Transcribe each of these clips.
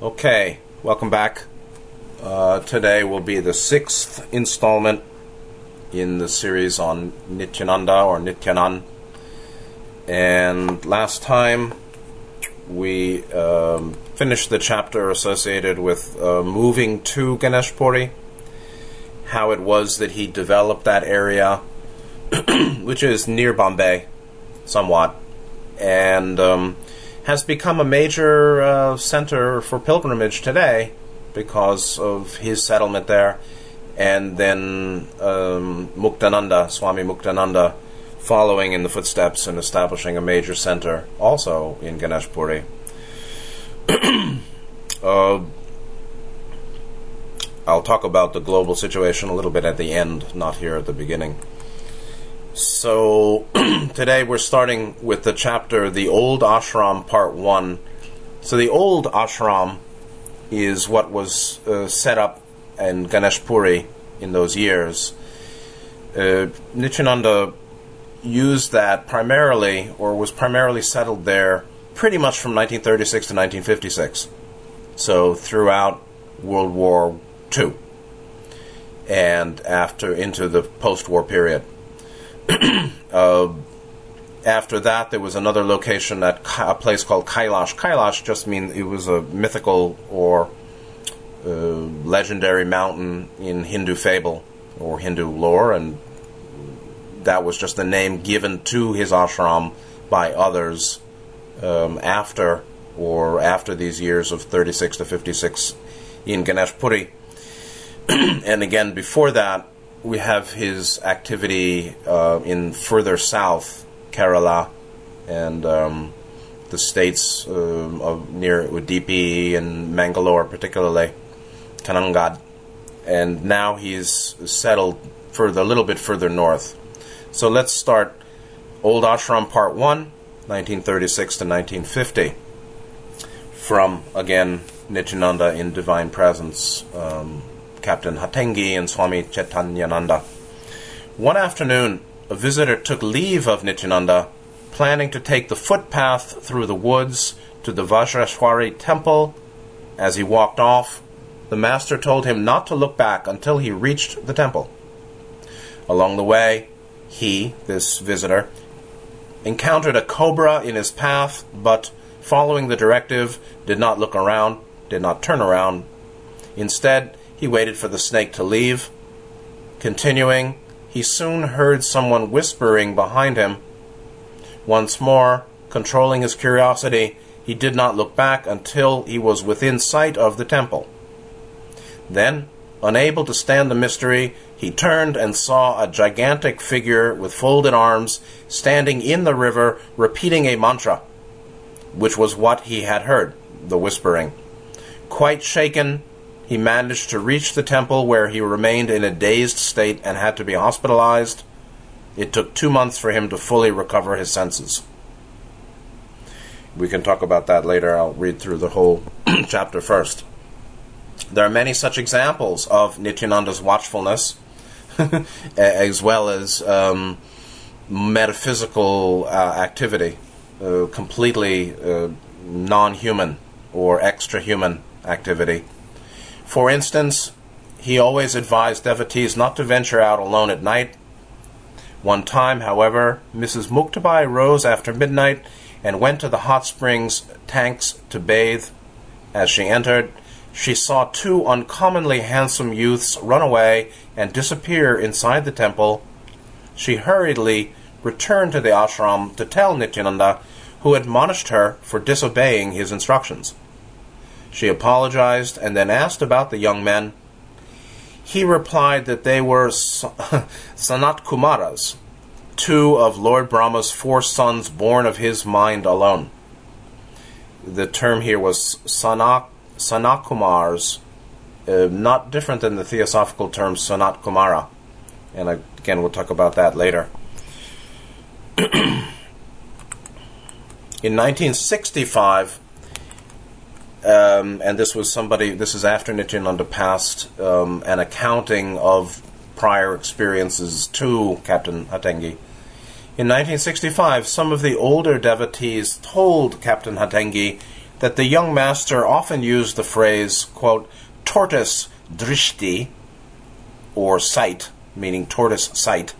Okay, welcome back. Uh, today will be the sixth installment in the series on Nityananda or Nityanan. And last time we um, finished the chapter associated with uh, moving to Ganeshpuri, how it was that he developed that area, which is near Bombay, somewhat, and um, has become a major uh, center for pilgrimage today because of his settlement there, and then um, Muktananda, Swami Muktananda, following in the footsteps and establishing a major center also in Ganeshpuri. uh, I'll talk about the global situation a little bit at the end, not here at the beginning. So, today we're starting with the chapter The Old Ashram, Part 1. So, the old ashram is what was uh, set up in Ganeshpuri in those years. Uh, Nityananda used that primarily, or was primarily settled there, pretty much from 1936 to 1956. So throughout World War II, and after into the post-war period. Uh, after that, there was another location at a place called Kailash. Kailash just means it was a mythical or uh, legendary mountain in Hindu fable or Hindu lore, and that was just the name given to his ashram by others um, after or after these years of 36 to 56 in Ganeshpuri. and again, before that, we have his activity uh, in further south, Kerala, and um, the states um, of near Udupi and Mangalore, particularly Kanhangad. And now he's settled further, a little bit further north. So let's start Old Ashram Part 1, 1936 to 1950. From, again, Nityananda in Divine Presence, um, Captain Hatengdi and Swami Chaitanyananda. One afternoon, a visitor took leave of Nityananda, planning to take the footpath through the woods to the Vajreshwari temple. As he walked off, the master told him not to look back until he reached the temple. Along the way, he, this visitor, encountered a cobra in his path, but following the directive, did not look around, did not turn around. Instead, he waited for the snake to leave. Continuing, he soon heard someone whispering behind him. Once more, controlling his curiosity, he did not look back until he was within sight of the temple. Then, unable to stand the mystery, he turned and saw a gigantic figure with folded arms standing in the river repeating a mantra, which was what he had heard, the whispering. Quite shaken, he managed to reach the temple where he remained in a dazed state and had to be hospitalized. It took two months for him to fully recover his senses. We can talk about that later. I'll read through the whole chapter first. There are many such examples of Nityananda's watchfulness, as well as um, metaphysical uh, activity, uh, completely uh, non human or extra human activity. For instance, he always advised devotees not to venture out alone at night. One time, however, Mrs. Muktabai rose after midnight and went to the hot springs tanks to bathe. As she entered, she saw two uncommonly handsome youths run away and disappear inside the temple. She hurriedly returned to the ashram to tell Nityananda, who admonished her for disobeying his instructions. She apologized and then asked about the young men. He replied that they were Sanat Kumaras, two of Lord Brahma's four sons born of his mind alone. The term here was Sanat Sanakumars, uh, not different than the theosophical term Sanat Kumara. And again, we'll talk about that later. In 1965, um, and this was somebody, this is after Nityananda passed, um, an accounting of prior experiences to Captain Hatengdi. In 1965, some of the older devotees told Captain Hatengdi that the young master often used the phrase, quote, tortoise drishti, or sight, meaning tortoise sight,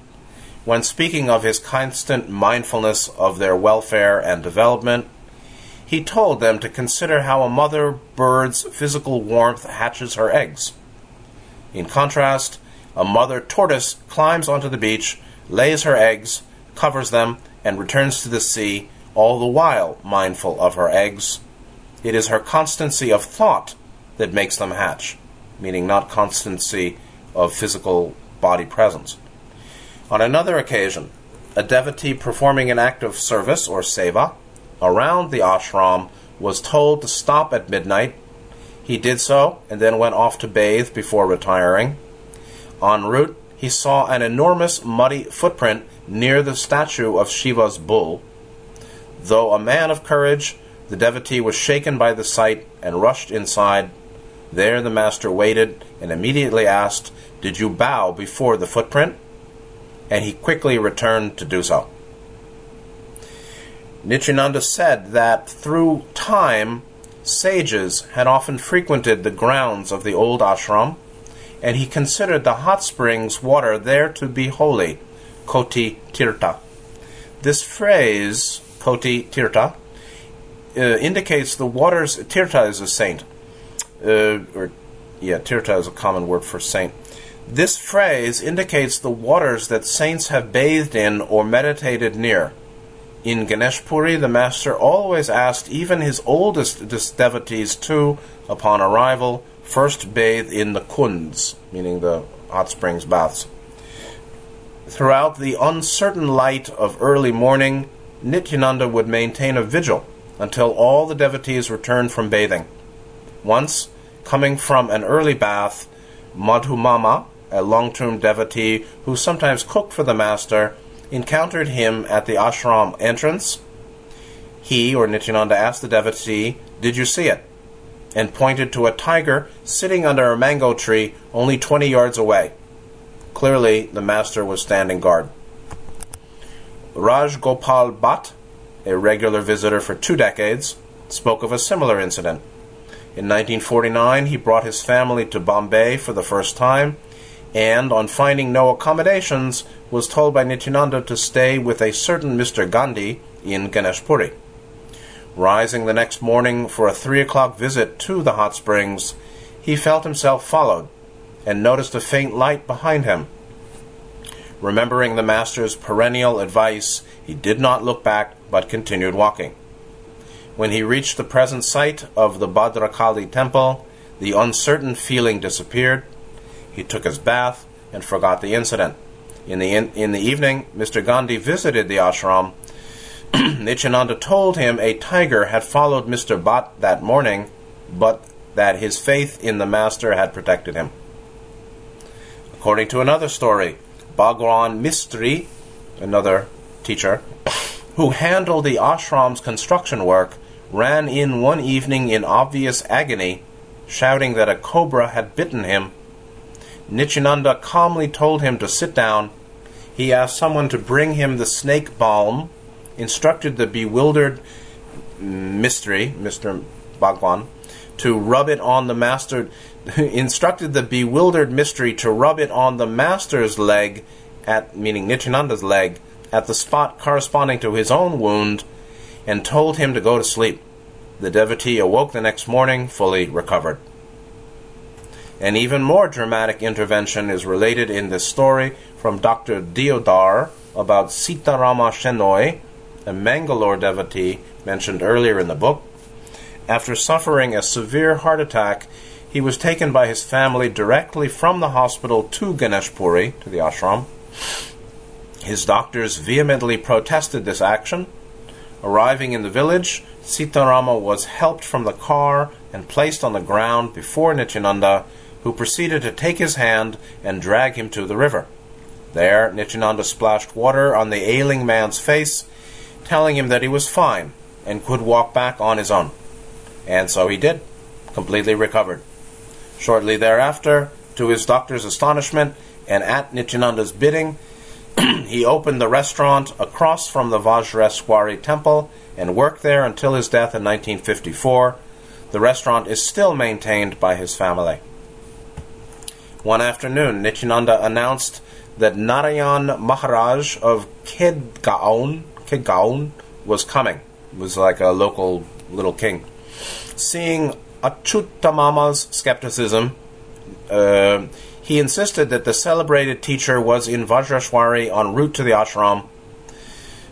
when speaking of his constant mindfulness of their welfare and development. He told them to consider how a mother bird's physical warmth hatches her eggs. In contrast, a mother tortoise climbs onto the beach, lays her eggs, covers them, and returns to the sea, all the while mindful of her eggs. It is her constancy of thought that makes them hatch, meaning not constancy of physical body presence. On another occasion, a devotee performing an act of service or seva around the ashram was told to stop at midnight. He did so and then went off to bathe before retiring. En route, he saw an enormous muddy footprint near the statue of Shiva's bull. Though a man of courage, the devotee was shaken by the sight and rushed inside. There the master waited and immediately asked, Did you bow before the footprint? And he quickly returned to do so. Nityananda said that through time, sages had often frequented the grounds of the old ashram, and he considered the hot springs water there to be holy, koti tirta. This phrase, koti tirta, uh, indicates the waters. Tirta is a saint, uh, or yeah, tirta is a common word for saint. This phrase indicates the waters that saints have bathed in or meditated near. In Ganesh Puri, the master always asked even his oldest devotees to, upon arrival, first bathe in the kunds, meaning the hot springs baths. Throughout the uncertain light of early morning, Nityananda would maintain a vigil until all the devotees returned from bathing. Once, coming from an early bath, Madhumama, a long term devotee who sometimes cooked for the master, encountered him at the ashram entrance. He, or Nityananda, asked the devotee, Did you see it? and pointed to a tiger sitting under a mango tree only 20 yards away. Clearly, the master was standing guard. Raj Gopal Bhatt, a regular visitor for two decades, spoke of a similar incident. In 1949, he brought his family to Bombay for the first time, and on finding no accommodations, was told by Nityananda to stay with a certain Mr. Gandhi in Ganeshpuri. Rising the next morning for a three o'clock visit to the hot springs, he felt himself followed and noticed a faint light behind him. Remembering the master's perennial advice, he did not look back but continued walking. When he reached the present site of the Bhadrakali temple, the uncertain feeling disappeared. He took his bath and forgot the incident. In the, in, in the evening, Mr. Gandhi visited the ashram. Nityananda told him a tiger had followed Mr. Bhatt that morning, but that his faith in the master had protected him. According to another story, Bhagwan Mistry, another teacher, who handled the ashram's construction work, ran in one evening in obvious agony, shouting that a cobra had bitten him. Nityananda calmly told him to sit down. He asked someone to bring him the snake balm, instructed the bewildered mystery, Mr. Bhagwan, to rub it on the master, instructed the bewildered Mistry to rub it on the master's leg, at meaning Nityananda's leg, at the spot corresponding to his own wound, and told him to go to sleep. The devotee awoke the next morning fully recovered. An even more dramatic intervention is related in this story from Dr. Deodar about Sitarama Shenoy, a Mangalore devotee mentioned earlier in the book. After suffering a severe heart attack, he was taken by his family directly from the hospital to Ganeshpuri, to the ashram. His doctors vehemently protested this action. Arriving in the village, Sitarama was helped from the car and placed on the ground before Nityananda, who proceeded to take his hand and drag him to the river. There, Nityananda splashed water on the ailing man's face, telling him that he was fine and could walk back on his own. And so he did, completely recovered. Shortly thereafter, to his doctor's astonishment and at Nityananda's bidding, he opened the restaurant across from the Vajreshwari temple and worked there until his death in 1954. The restaurant is still maintained by his family. One afternoon, Nityananda announced that Narayan Maharaj of Kedgaon, Kedgaon was coming. It was like a local little king. Seeing Achutamama's skepticism, uh, he insisted that the celebrated teacher was in Vajreshwari en route to the ashram.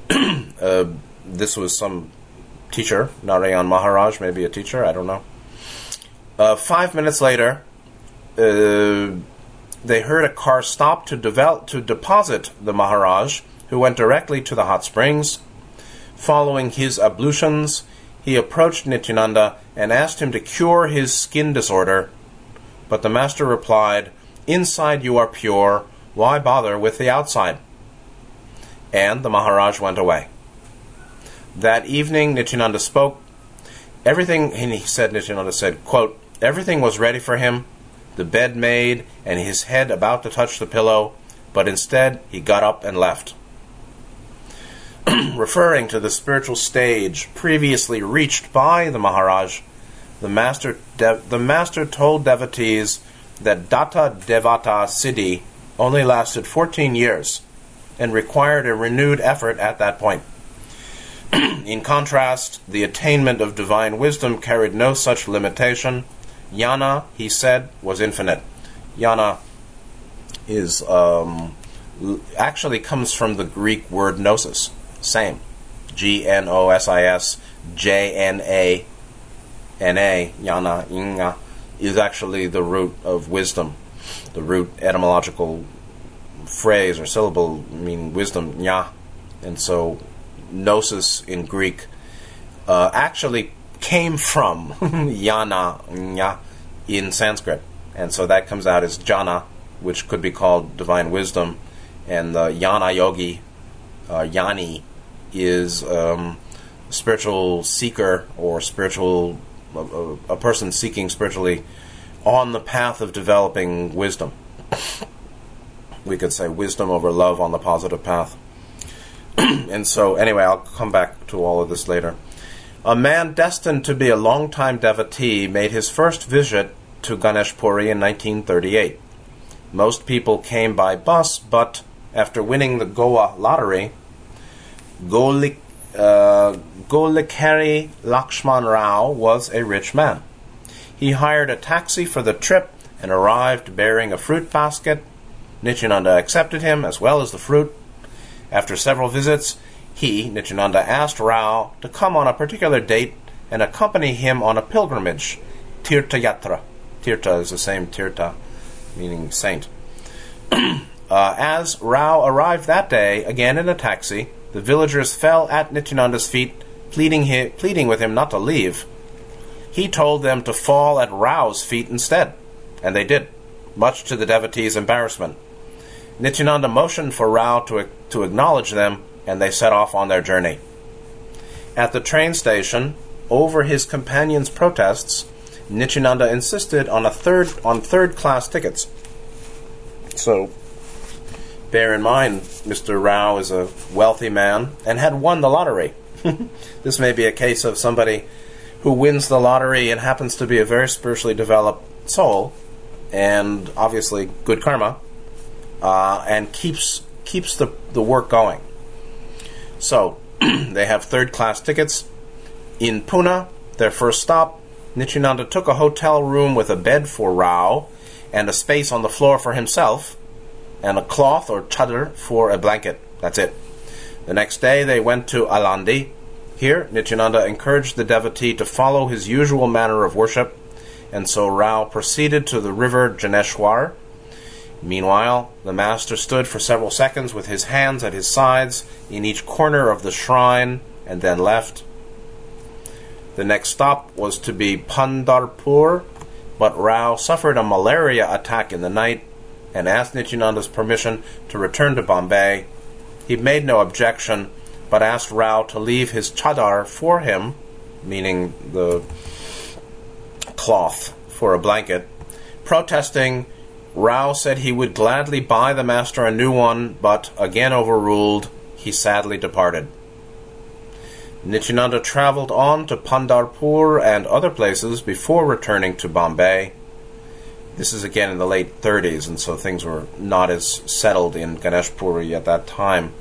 uh, this was some teacher, Narayan Maharaj, maybe a teacher, I don't know. Uh, five minutes later, uh, they heard a car stop to, develop, to deposit the Maharaj, who went directly to the hot springs. Following his ablutions, he approached Nityananda and asked him to cure his skin disorder. But the master replied, Inside you are pure, why bother with the outside? And the Maharaj went away. That evening, Nityananda spoke. Everything, he said, Nityananda said, quote, everything was ready for him, the bed made, and his head about to touch the pillow, but instead he got up and left. Referring to the spiritual stage previously reached by the Maharaj, the master, de- the master told devotees that Datta Devata Siddhi only lasted 14 years and required a renewed effort at that point. In contrast, the attainment of divine wisdom carried no such limitation. Jnana, he said, was infinite. Yana is um, actually comes from the Greek word gnosis, same, G N O S I S J N A N A Yana Inga is actually the root of wisdom. The root etymological phrase or syllable mean wisdom, nya, and so gnosis in Greek uh, actually came from yana nya in Sanskrit, and so that comes out as jhana, which could be called divine wisdom, and the yana yogi, uh, yani, is um, spiritual seeker or spiritual a, a person seeking spiritually on the path of developing wisdom. We could say wisdom over love on the positive path. and so, anyway, I'll come back to all of this later. A man destined to be a long-time devotee made his first visit to Ganesh Puri in 1938. Most people came by bus, but after winning the Goa lottery, Golik, uh, Golikari Lakshman Rao was a rich man. He hired a taxi for the trip and arrived bearing a fruit basket. Nityananda accepted him as well as the fruit. After several visits, he, Nityananda, asked Rao to come on a particular date and accompany him on a pilgrimage, Tirtha Yatra. Tirtha is the same Tirtha, meaning saint. uh, as Rao arrived that day, again in a taxi, the villagers fell at Nityananda's feet, pleading, hi- pleading with him not to leave. He told them to fall at Rao's feet instead, and they did, much to the devotee's embarrassment. Nityananda motioned for Rao to, to acknowledge them, and they set off on their journey. At the train station, over his companion's protests, Nityananda insisted on a third on third class tickets. So bear in mind, Mr. Rao is a wealthy man and had won the lottery. this may be a case of somebody who wins the lottery and happens to be a very spiritually developed soul, and obviously good karma, uh, and keeps keeps the the work going. So they have third class tickets in Pune. Their first stop, Nityananda took a hotel room with a bed for Rao and a space on the floor for himself, and a cloth or chadar for a blanket. That's it. The next day they went to Alandi. Here, Nityananda encouraged the devotee to follow his usual manner of worship, and so Rao proceeded to the river Janeshwar. Meanwhile, the master stood for several seconds with his hands at his sides in each corner of the shrine and then left. The next stop was to be Pandharpur, but Rao suffered a malaria attack in the night and asked Nityananda's permission to return to Bombay. He made no objection, but asked Rao to leave his chadar for him, meaning the cloth for a blanket. Protesting, Rao said he would gladly buy the master a new one, but again overruled, he sadly departed. Nityananda traveled on to Pandharpur and other places before returning to Bombay. This is again in the late 30s, and so things were not as settled in Ganeshpuri at that time.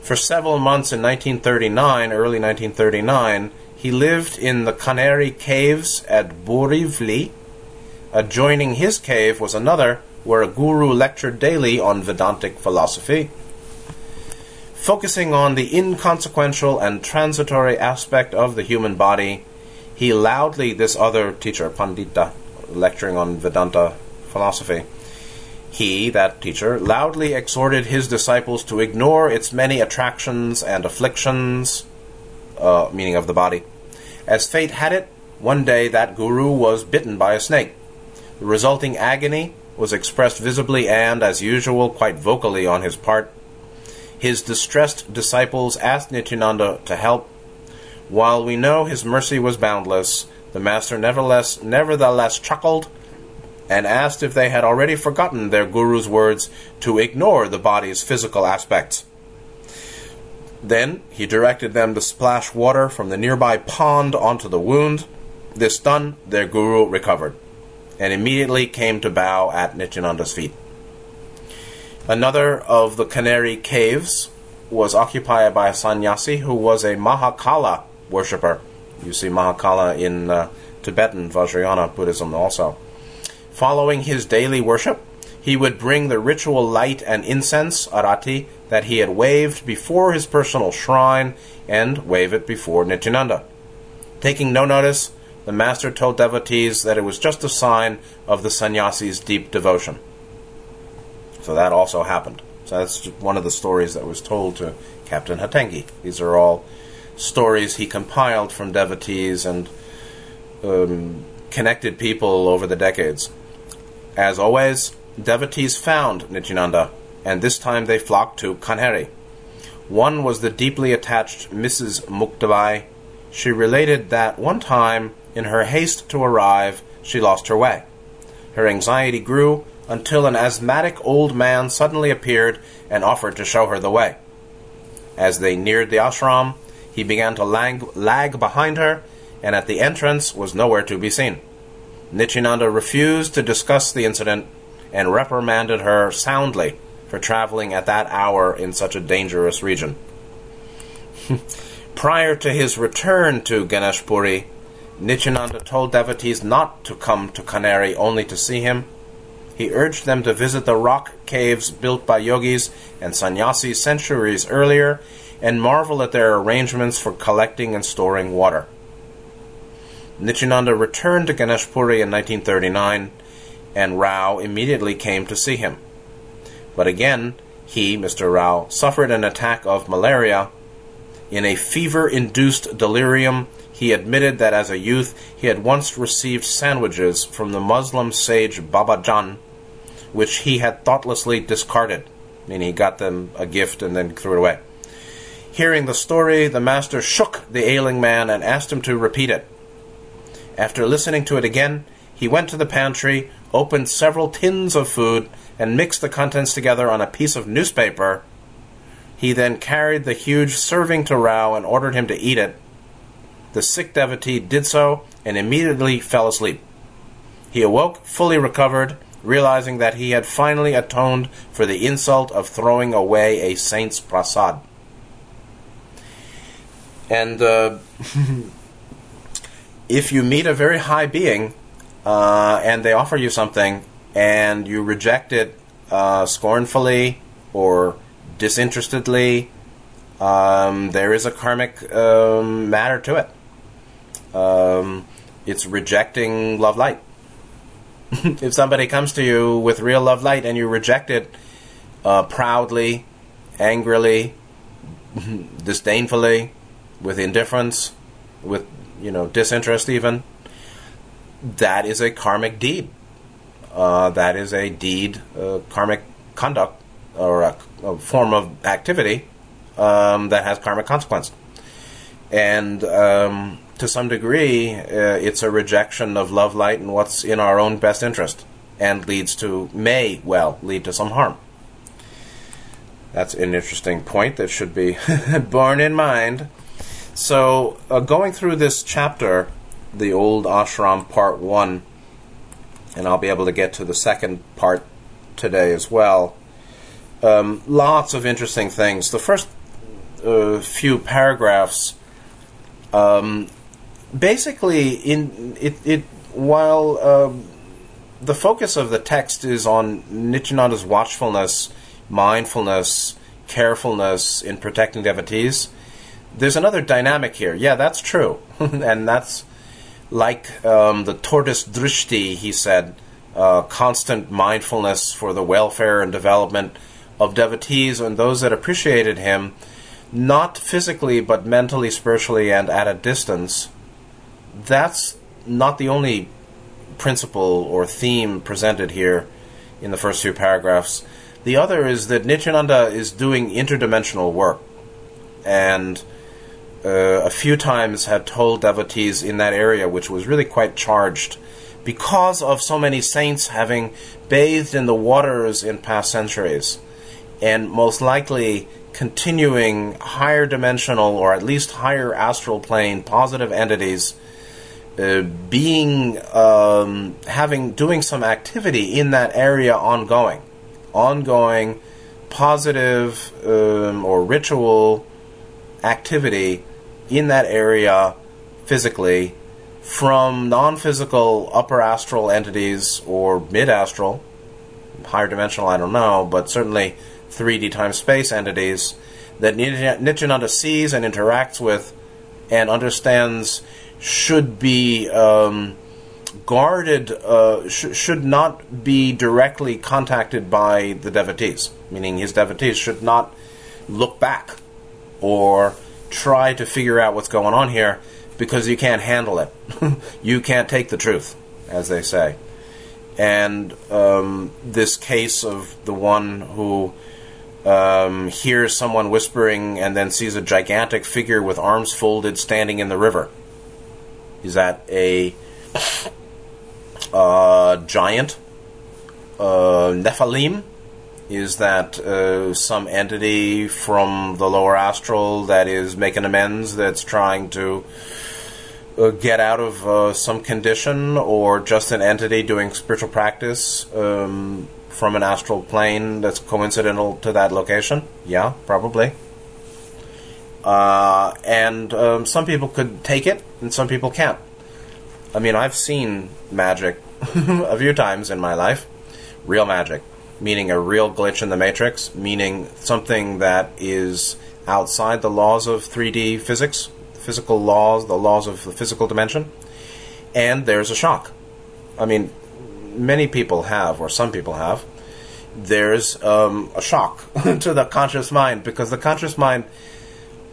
For several months in 1939, early 1939, he lived in the Kanheri caves at Borivali. Adjoining his cave was another where a guru lectured daily on Vedantic philosophy. Focusing on the inconsequential and transitory aspect of the human body, he loudly, this other teacher, Pandita, lecturing on Vedanta philosophy, he, that teacher, loudly exhorted his disciples to ignore its many attractions and afflictions, uh, meaning of the body. As fate had it, one day that guru was bitten by a snake. The resulting agony was expressed visibly and, as usual, quite vocally on his part. His distressed disciples asked Nityananda to help. While we know his mercy was boundless, the master nevertheless, nevertheless chuckled and asked if they had already forgotten their guru's words to ignore the body's physical aspects. Then he directed them to splash water from the nearby pond onto the wound. This done, their guru recovered and immediately came to bow at Nityananda's feet. Another of the Kanheri caves was occupied by a sannyasi who was a Mahakala worshipper. You see Mahakala in uh, Tibetan Vajrayana Buddhism also. Following his daily worship, he would bring the ritual light and incense, arati, that he had waved before his personal shrine and wave it before Nityananda. Taking no notice, the master told devotees that it was just a sign of the sannyasi's deep devotion. So that also happened. So that's one of the stories that was told to Captain Hatengdi. These are all stories he compiled from devotees and um, connected people over the decades. As always, devotees found Nityananda, and this time they flocked to Kanheri. One was the deeply attached Mrs. Muktabai. She related that one time, in her haste to arrive, she lost her way. Her anxiety grew until an asthmatic old man suddenly appeared and offered to show her the way. As they neared the ashram, he began to lag, lag behind her, and at the entrance was nowhere to be seen. Nityananda refused to discuss the incident and reprimanded her soundly for traveling at that hour in such a dangerous region. Prior to his return to Ganeshpuri, Nityananda told devotees not to come to Kanheri only to see him, he urged them to visit the rock caves built by yogis and sannyasis centuries earlier and marvel at their arrangements for collecting and storing water. Nityananda returned to Ganeshpuri in 1939, and Rao immediately came to see him. But again, he, Mr. Rao, suffered an attack of malaria. In a fever induced delirium, he admitted that as a youth he had once received sandwiches from the Muslim sage Baba Jan which he had thoughtlessly discarded, meaning he got them a gift and then threw it away. Hearing the story, the master shook the ailing man and asked him to repeat it. After listening to it again, he went to the pantry, opened several tins of food, and mixed the contents together on a piece of newspaper. He then carried the huge serving to Rao and ordered him to eat it. The sick devotee did so and immediately fell asleep. He awoke fully recovered realizing that he had finally atoned for the insult of throwing away a saint's prasad. And uh, if you meet a very high being uh, and they offer you something and you reject it uh, scornfully or disinterestedly, um, there is a karmic um, matter to it. Um, it's rejecting love light. if somebody comes to you with real love light and you reject it uh, proudly, angrily, disdainfully, with indifference, with you know disinterest, even, that is a karmic deed. Uh, that is a deed, uh, karmic conduct, or a, a form of activity um, that has karmic consequence. And um, to some degree, uh, it's a rejection of love, light, and what's in our own best interest, and leads to, may well lead to some harm. That's an interesting point that should be borne in mind. So, uh, going through this chapter, the old ashram part one, and I'll be able to get to the second part today as well. Um, lots of interesting things. The first uh, few paragraphs, um, basically, in it, it while um, the focus of the text is on Nityananda's watchfulness, mindfulness, carefulness in protecting devotees. There's another dynamic here. Yeah, that's true, and that's like um, the tortoise drishti. He said, uh, constant mindfulness for the welfare and development of devotees and those that appreciated him, not physically but mentally, spiritually, and at a distance. That's not the only principle or theme presented here in the first few paragraphs. The other is that Nityananda is doing interdimensional work, and uh, a few times had told devotees in that area, which was really quite charged, because of so many saints having bathed in the waters in past centuries, and most likely continuing higher dimensional or at least higher astral plane positive entities uh, being um, having doing some activity in that area ongoing, ongoing positive um, or ritual activity in that area physically from non-physical upper astral entities or mid-astral, higher dimensional, I don't know, but certainly 3D time space entities that Nityananda sees and interacts with and understands should be um, guarded, uh, sh- should not be directly contacted by the devotees, meaning his devotees should not look back or try to figure out what's going on here because you can't handle it. you can't take the truth, as they say. And um, this case of the one who um, hears someone whispering and then sees a gigantic figure with arms folded standing in the river is that a uh, giant uh, Nephilim? Is that uh, some entity from the lower astral that is making amends, that's trying to uh, get out of uh, some condition, or just an entity doing spiritual practice um, from an astral plane that's coincidental to that location? Yeah, probably. Uh, and um, some people could take it, and some people can't. I mean, I've seen magic a few times in my life. Real magic, meaning a real glitch in the matrix, meaning something that is outside the laws of 3D physics, physical laws, the laws of the physical dimension. And there's a shock. I mean, many people have, or some people have. There's um, a shock to the conscious mind because the conscious mind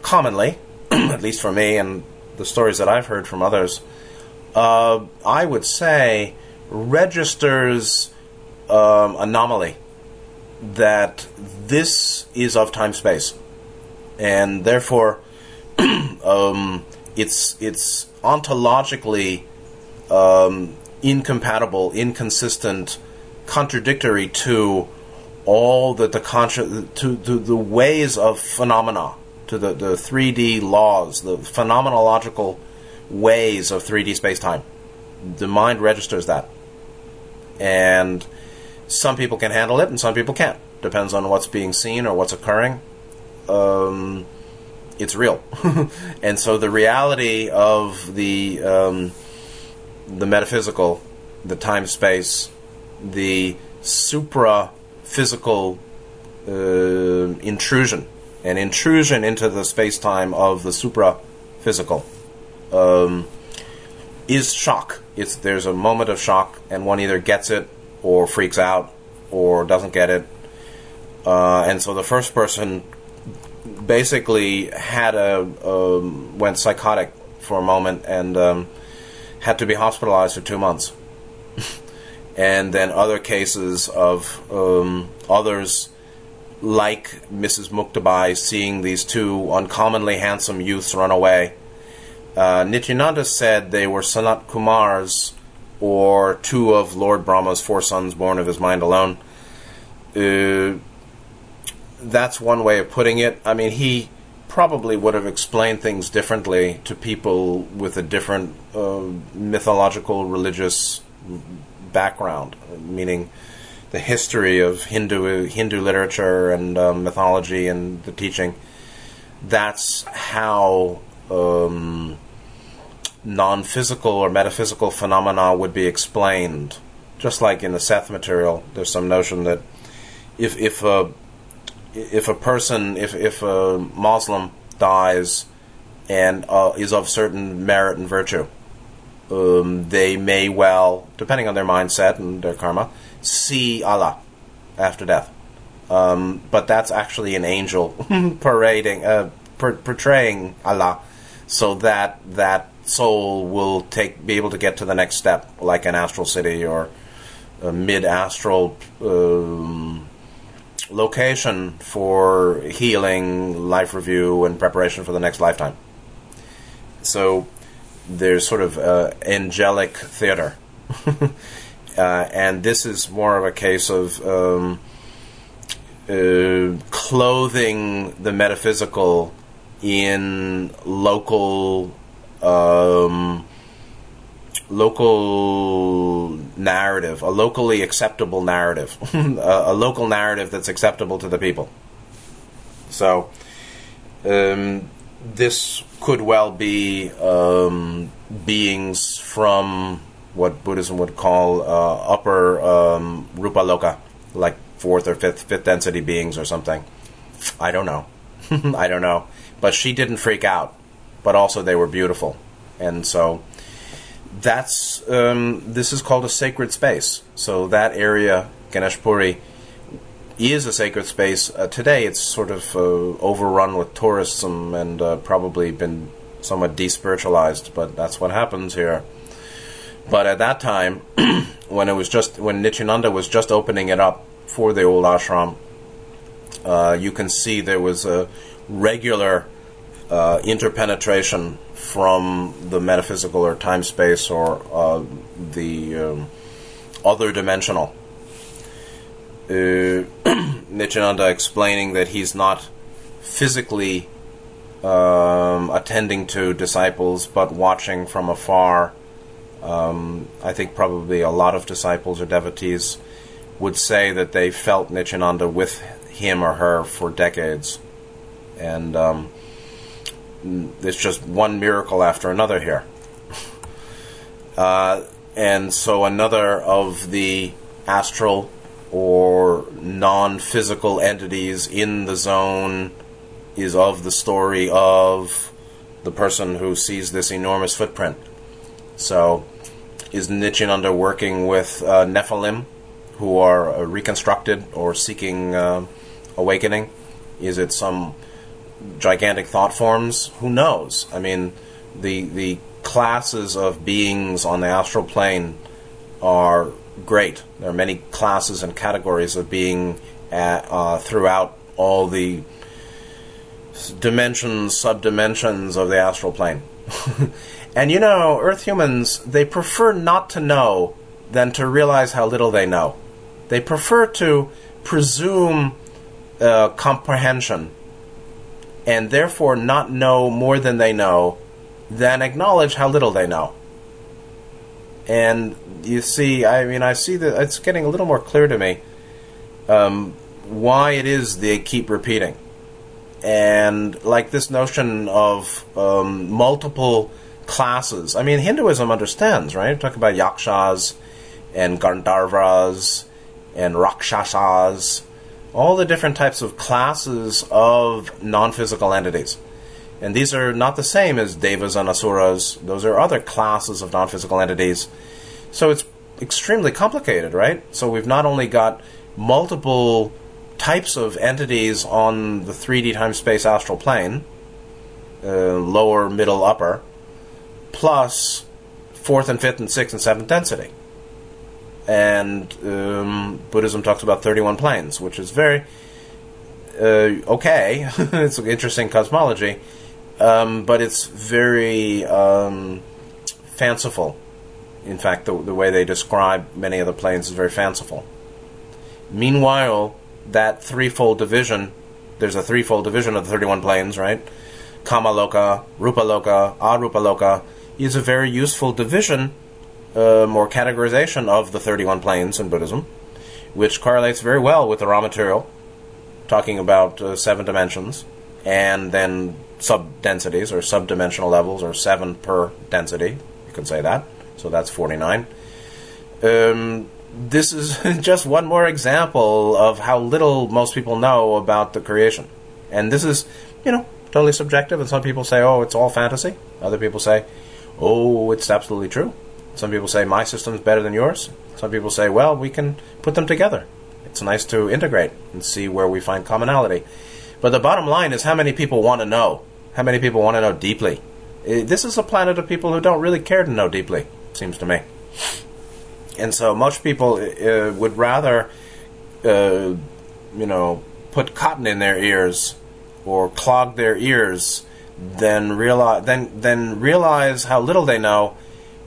commonly, at least for me and the stories that I've heard from others, uh, I would say registers um, anomaly that this is of time space, and therefore um, it's it's ontologically um, incompatible, inconsistent, contradictory to all the the contra- to, to the ways of phenomena to the, the 3D laws, the phenomenological ways of 3D space time. The mind registers that. And some people can handle it and some people can't. Depends on what's being seen or what's occurring. Um, it's real. and so the reality of the um, the metaphysical, the time space, the supra physical uh, intrusion an intrusion into the space time of the supra physical um, is shock. It's there's a moment of shock, and one either gets it or freaks out or doesn't get it. Uh, and so the first person basically had a um, went psychotic for a moment and um, had to be hospitalized for two months. and then other cases of um, others like Mrs. Muktabai seeing these two uncommonly handsome youths run away. Uh, Nityananda said they were Sanat Kumars, or two of Lord Brahma's four sons born of his mind alone. Uh, that's one way of putting it. I mean, he probably would have explained things differently to people with a different uh, mythological religious background, meaning the history of Hindu Hindu literature and um, mythology and the teaching. That's how um, non-physical or metaphysical phenomena would be explained. Just like in the Seth material, there's some notion that if if a if a person if if a Muslim dies and uh, is of certain merit and virtue, um, they may well, depending on their mindset and their karma, see Allah after death. Um, but that's actually an angel parading, uh, per- portraying Allah, so that that soul will take be able to get to the next step, like an astral city or a mid astral um, location for healing, life review, and preparation for the next lifetime. So there's sort of uh, angelic theater. uh, and this is more of a case of um, uh, clothing the metaphysical in local um, local narrative, a locally acceptable narrative, a, a, local narrative that's acceptable to the people. So, um, this could well be um, beings from what Buddhism would call uh, upper um, Rupa Loka, like fourth or fifth fifth density beings or something. I don't know. I don't know. But she didn't freak out. But also they were beautiful, and so that's um, this is called a sacred space. So that area, Ganesh Puri, is a sacred space. Uh, today, it's sort of uh, overrun with tourism and uh, probably been somewhat despiritualized. But that's what happens here. But at that time, when it was just when Nityananda was just opening it up for the old ashram, uh, you can see there was a regular uh, interpenetration from the metaphysical or time space or uh, the um, other dimensional. Uh, Nityananda explaining that he's not physically um, attending to disciples but watching from afar. Um, I think probably a lot of disciples or devotees would say that they felt Nityananda with him or her for decades. And um, it's just one miracle after another here. Uh, and so another of the astral or non physical entities in the zone is of the story of the person who sees this enormous footprint. So, is Nityananda working with uh, Nephilim who are uh, reconstructed or seeking uh, awakening? Is it some gigantic thought forms? Who knows? I mean, the the classes of beings on the astral plane are great. There are many classes and categories of being at, uh, throughout all the dimensions, subdimensions of the astral plane. and you know, Earth humans, they prefer not to know than to realize how little they know. They prefer to presume uh, comprehension and therefore not know more than they know than acknowledge how little they know. And you see, I mean, I see that it's getting a little more clear to me um, why it is they keep repeating. And like this notion of um, multiple classes. I mean, Hinduism understands, right? Talk about yakshas and gandharvas and rakshasas all the different types of classes of non physical entities. And these are not the same as devas and asuras, those are other classes of non physical entities. So it's extremely complicated, right? So we've not only got multiple types of entities on the 3D time space astral plane, uh, lower, middle, upper, plus fourth and fifth and sixth and seventh density and um, Buddhism talks about 31 planes, which is very uh, okay. it's an interesting cosmology, um, but it's very um, fanciful. In fact, the, the way they describe many of the planes is very fanciful. Meanwhile, that threefold division, there's a threefold division of the 31 planes, right? Kamaloka, Rupaloka, Arupaloka is a very useful division um, or categorization of the 31 planes in Buddhism, which correlates very well with the Ra material, talking about uh, seven dimensions, and then sub densities or subdimensional levels, or seven per density. You can say that. So that's 49. Um, this is just one more example of how little most people know about the creation. And this is, you know, totally subjective, and some people say, oh, it's all fantasy. Other people say, oh, it's absolutely true. Some people say, my system's better than yours. Some people say, well, we can put them together. It's nice to integrate and see where we find commonality. But the bottom line is how many people want to know? How many people want to know deeply? Uh, this is a planet of people who don't really care to know deeply, seems to me. And so most people uh, would rather, uh, you know, put cotton in their ears or clog their ears than realize than than realize how little they know,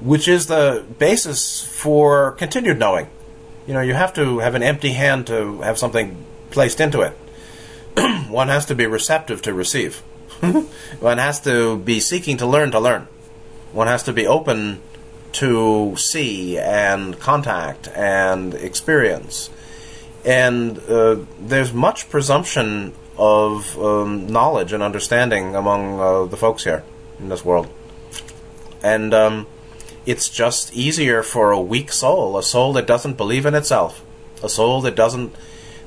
which is the basis for continued knowing. You know, you have to have an empty hand to have something placed into it. One has to be receptive to receive. One has to be seeking to learn to learn. One has to be open to see and contact and experience. And uh, there's much presumption of um, knowledge and understanding among uh, the folks here in this world. And um, it's just easier for a weak soul, a soul that doesn't believe in itself, a soul that doesn't,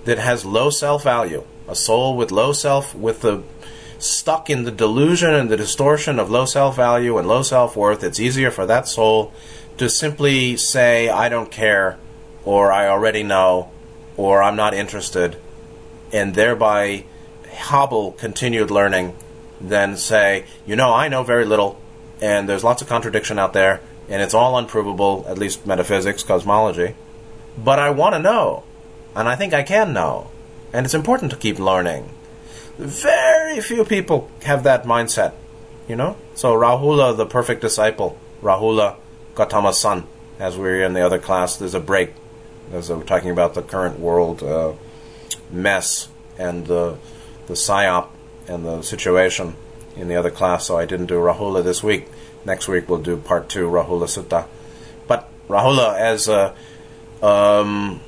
that has low self value, a soul with low self, with the stuck in the delusion and the distortion of low self value and low self worth. It's easier for that soul to simply say, I don't care, or I already know, or I'm not interested, and thereby hobble continued learning than say, you know, I know very little, and there's lots of contradiction out there, and it's all unprovable, at least metaphysics, cosmology. But I want to know, and I think I can know, and it's important to keep learning. Very few people have that mindset, you know? So Rahula, the perfect disciple, Rahula, Gautama's son, as we are in the other class, there's a break. As we're talking about the current world uh, mess and the the psyop and the situation in the other class, so I didn't do Rahula this week. Next week we'll do part two, Rahula Sutta. But Rahula as a, um,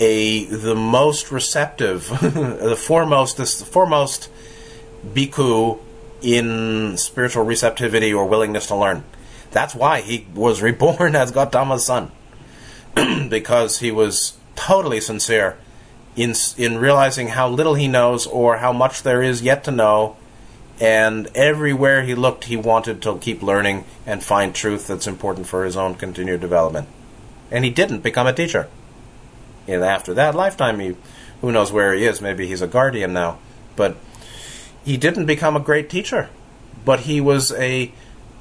a the most receptive, the foremost, this the foremost bhikkhu in spiritual receptivity or willingness to learn. That's why he was reborn as Gautama's son, because he was totally sincere in in realizing how little he knows or how much there is yet to know. And everywhere he looked, he wanted to keep learning and find truth that's important for his own continued development. And he didn't become a teacher. And after that lifetime, he, who knows where he is? Maybe he's a guardian now. But he didn't become a great teacher. But he was a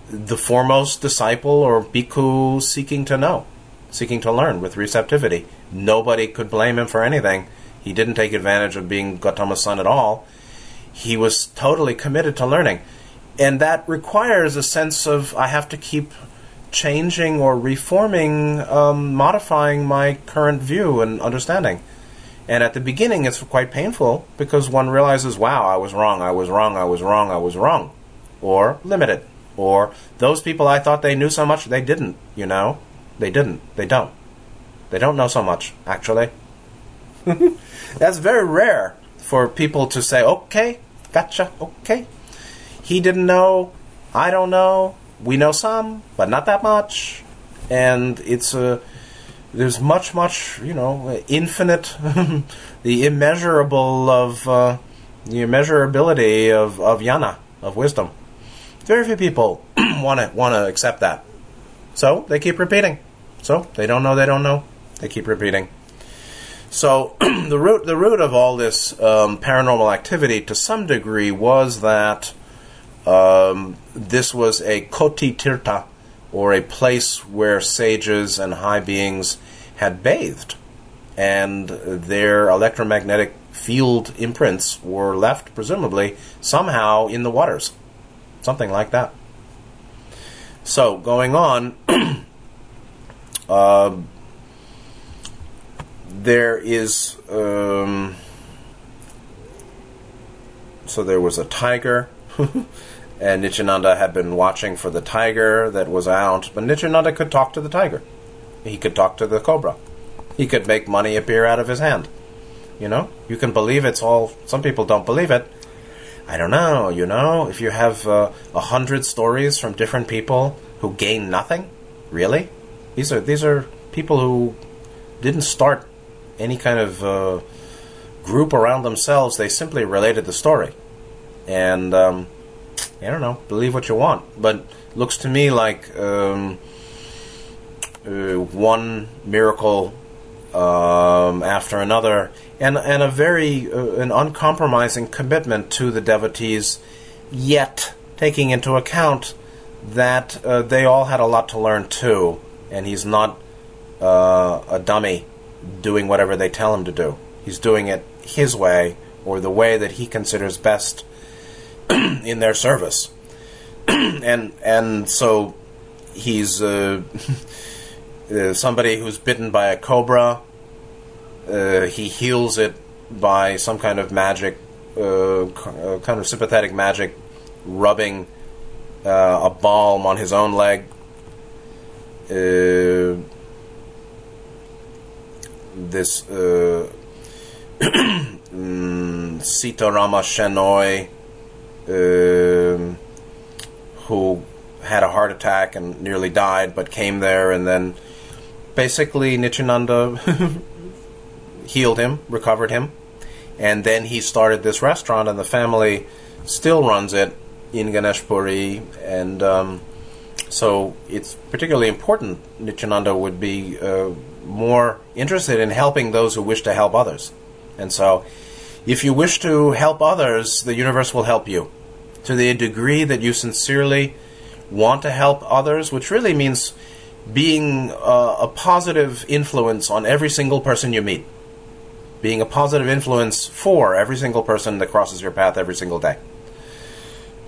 the foremost disciple or bhikkhu seeking to know, seeking to learn with receptivity. Nobody could blame him for anything he didn't take advantage of being Gautama's son at all. He was totally committed to learning. And that requires a sense of I have to keep changing or reforming, um, modifying my current view and understanding. And at the beginning, it's quite painful because one realizes, wow, I was wrong, I was wrong, I was wrong, I was wrong. Or limited. Or those people I thought they knew so much, they didn't, you know? They didn't. They don't. They don't know so much, actually. That's very rare for people to say, okay, gotcha, okay. He didn't know, I don't know, we know some, but not that much. And it's a, there's much, much, you know, infinite, the immeasurable of, uh, the immeasurability of, of yana, of wisdom. Very few people want to want to accept that. So they keep repeating. So they don't know they don't know. They keep repeating. So the root the root of all this um, paranormal activity, to some degree, was that um, this was a koti tirtha, or a place where sages and high beings had bathed, and their electromagnetic field imprints were left, presumably, somehow in the waters, something like that. So going on. uh, there is um, so there was a tiger and Nityananda had been watching for the tiger that was out, but Nityananda could talk to the tiger. He could talk to the cobra. He could make money appear out of his hand. You know, you can believe it's all. Some people don't believe it. I don't know. You know, if you have uh, a hundred stories from different people who gain nothing, really, these are these are people who didn't start any kind of uh, group around themselves. They simply related the story, and um, I don't know. Believe what you want, but looks to me like um, uh, one miracle um, after another, and and a very uh, an uncompromising commitment to the devotees, yet taking into account that uh, they all had a lot to learn too, and he's not uh, a dummy doing whatever they tell him to do. He's doing it his way or the way that he considers best in their service, and and so he's. Uh, uh, somebody who's bitten by a cobra, uh, he heals it by some kind of magic, uh, uh kind of sympathetic magic, rubbing uh, a balm on his own leg. Uh, this mm, Sita Rama Shenoy, um, who had a heart attack and nearly died, but came there and then basically Nityananda healed him, recovered him, and then he started this restaurant, and the family still runs it in Ganeshpuri, and um, so it's particularly important. Nityananda would be uh, more interested in helping those who wish to help others, and so if you wish to help others, the universe will help you to the degree that you sincerely want to help others, which really means being uh, a positive influence on every single person you meet, being a positive influence for every single person that crosses your path every single day.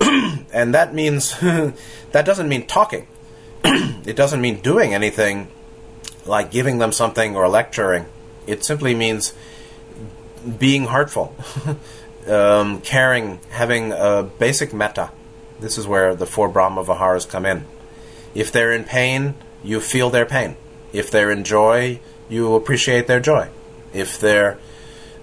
and that means, that doesn't mean talking. it doesn't mean doing anything like giving them something or lecturing. It simply means being heartful, um, caring, having a basic metta. This is where the four Brahma Viharas come in. If they're in pain, you feel their pain. If they're in joy, you appreciate their joy. If they're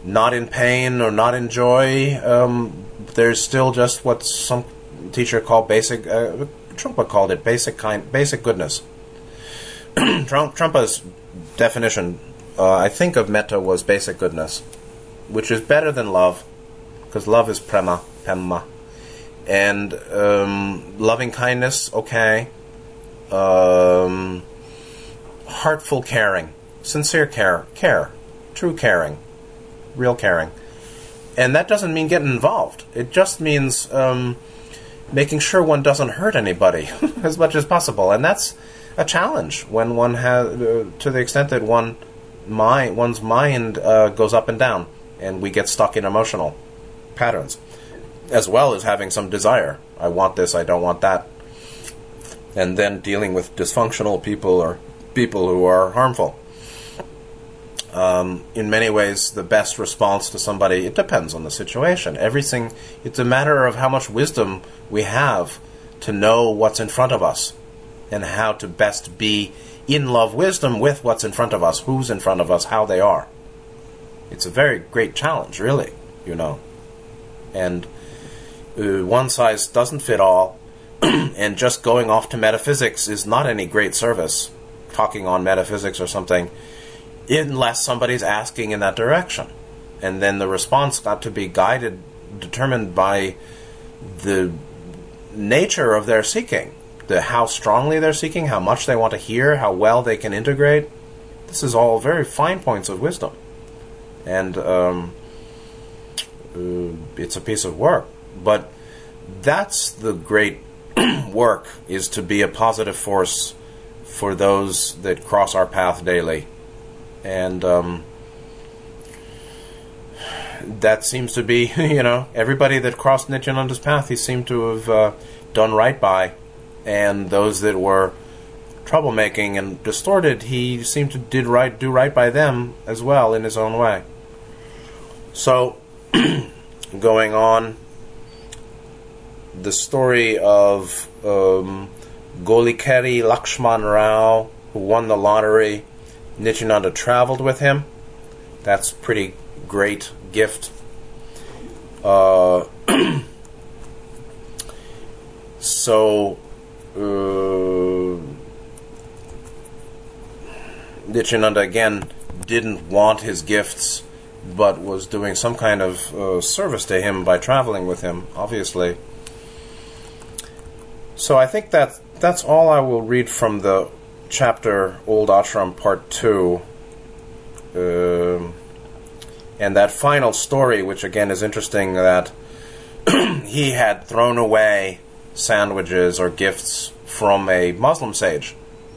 not in pain or not in joy, um, there's still just what some teacher called basic. Uh, Trungpa called it basic kind, basic goodness. Trump, Trungpa's definition, uh, I think, of metta was basic goodness, which is better than love, because love is prema, pemma, and um, loving kindness, okay, um, heartful caring, sincere care, care, true caring, real caring. And that doesn't mean getting involved. It just means um, making sure one doesn't hurt anybody as much as possible. And that's a challenge when one has, uh, to the extent that one mind, one's mind uh, goes up and down, and we get stuck in emotional patterns, as well as having some desire. I want this. I don't want that and then dealing with dysfunctional people or people who are harmful. Um, in many ways, the best response to somebody, it depends on the situation. Everything, it's a matter of how much wisdom we have to know what's in front of us and how to best be in love wisdom with what's in front of us, who's in front of us, how they are. It's a very great challenge, really, you know. And uh, one size doesn't fit all, and just going off to metaphysics is not any great service, talking on metaphysics or something, unless somebody's asking in that direction. And then the response got to be guided, determined by the nature of their seeking, the how strongly they're seeking, how much they want to hear, how well they can integrate. This is all very fine points of wisdom, and um, uh, it's a piece of work. But that's the great work is to be a positive force for those that cross our path daily. And um, that seems to be, you know, everybody that crossed Nityananda's path, he seemed to have uh, done right by. And those that were troublemaking and distorted, he seemed to did right, do right by them as well in his own way. So, going on the story of um, Golikeri Lakshman Rao, who won the lottery. Nityananda traveled with him. That's pretty great gift. Uh, so, uh, Nityananda again didn't want his gifts, but was doing some kind of uh, service to him by traveling with him, obviously. So I think that that's all I will read from the chapter Old Ashram Part 2. Um, and that final story, which again is interesting, that he had thrown away sandwiches or gifts from a Muslim sage.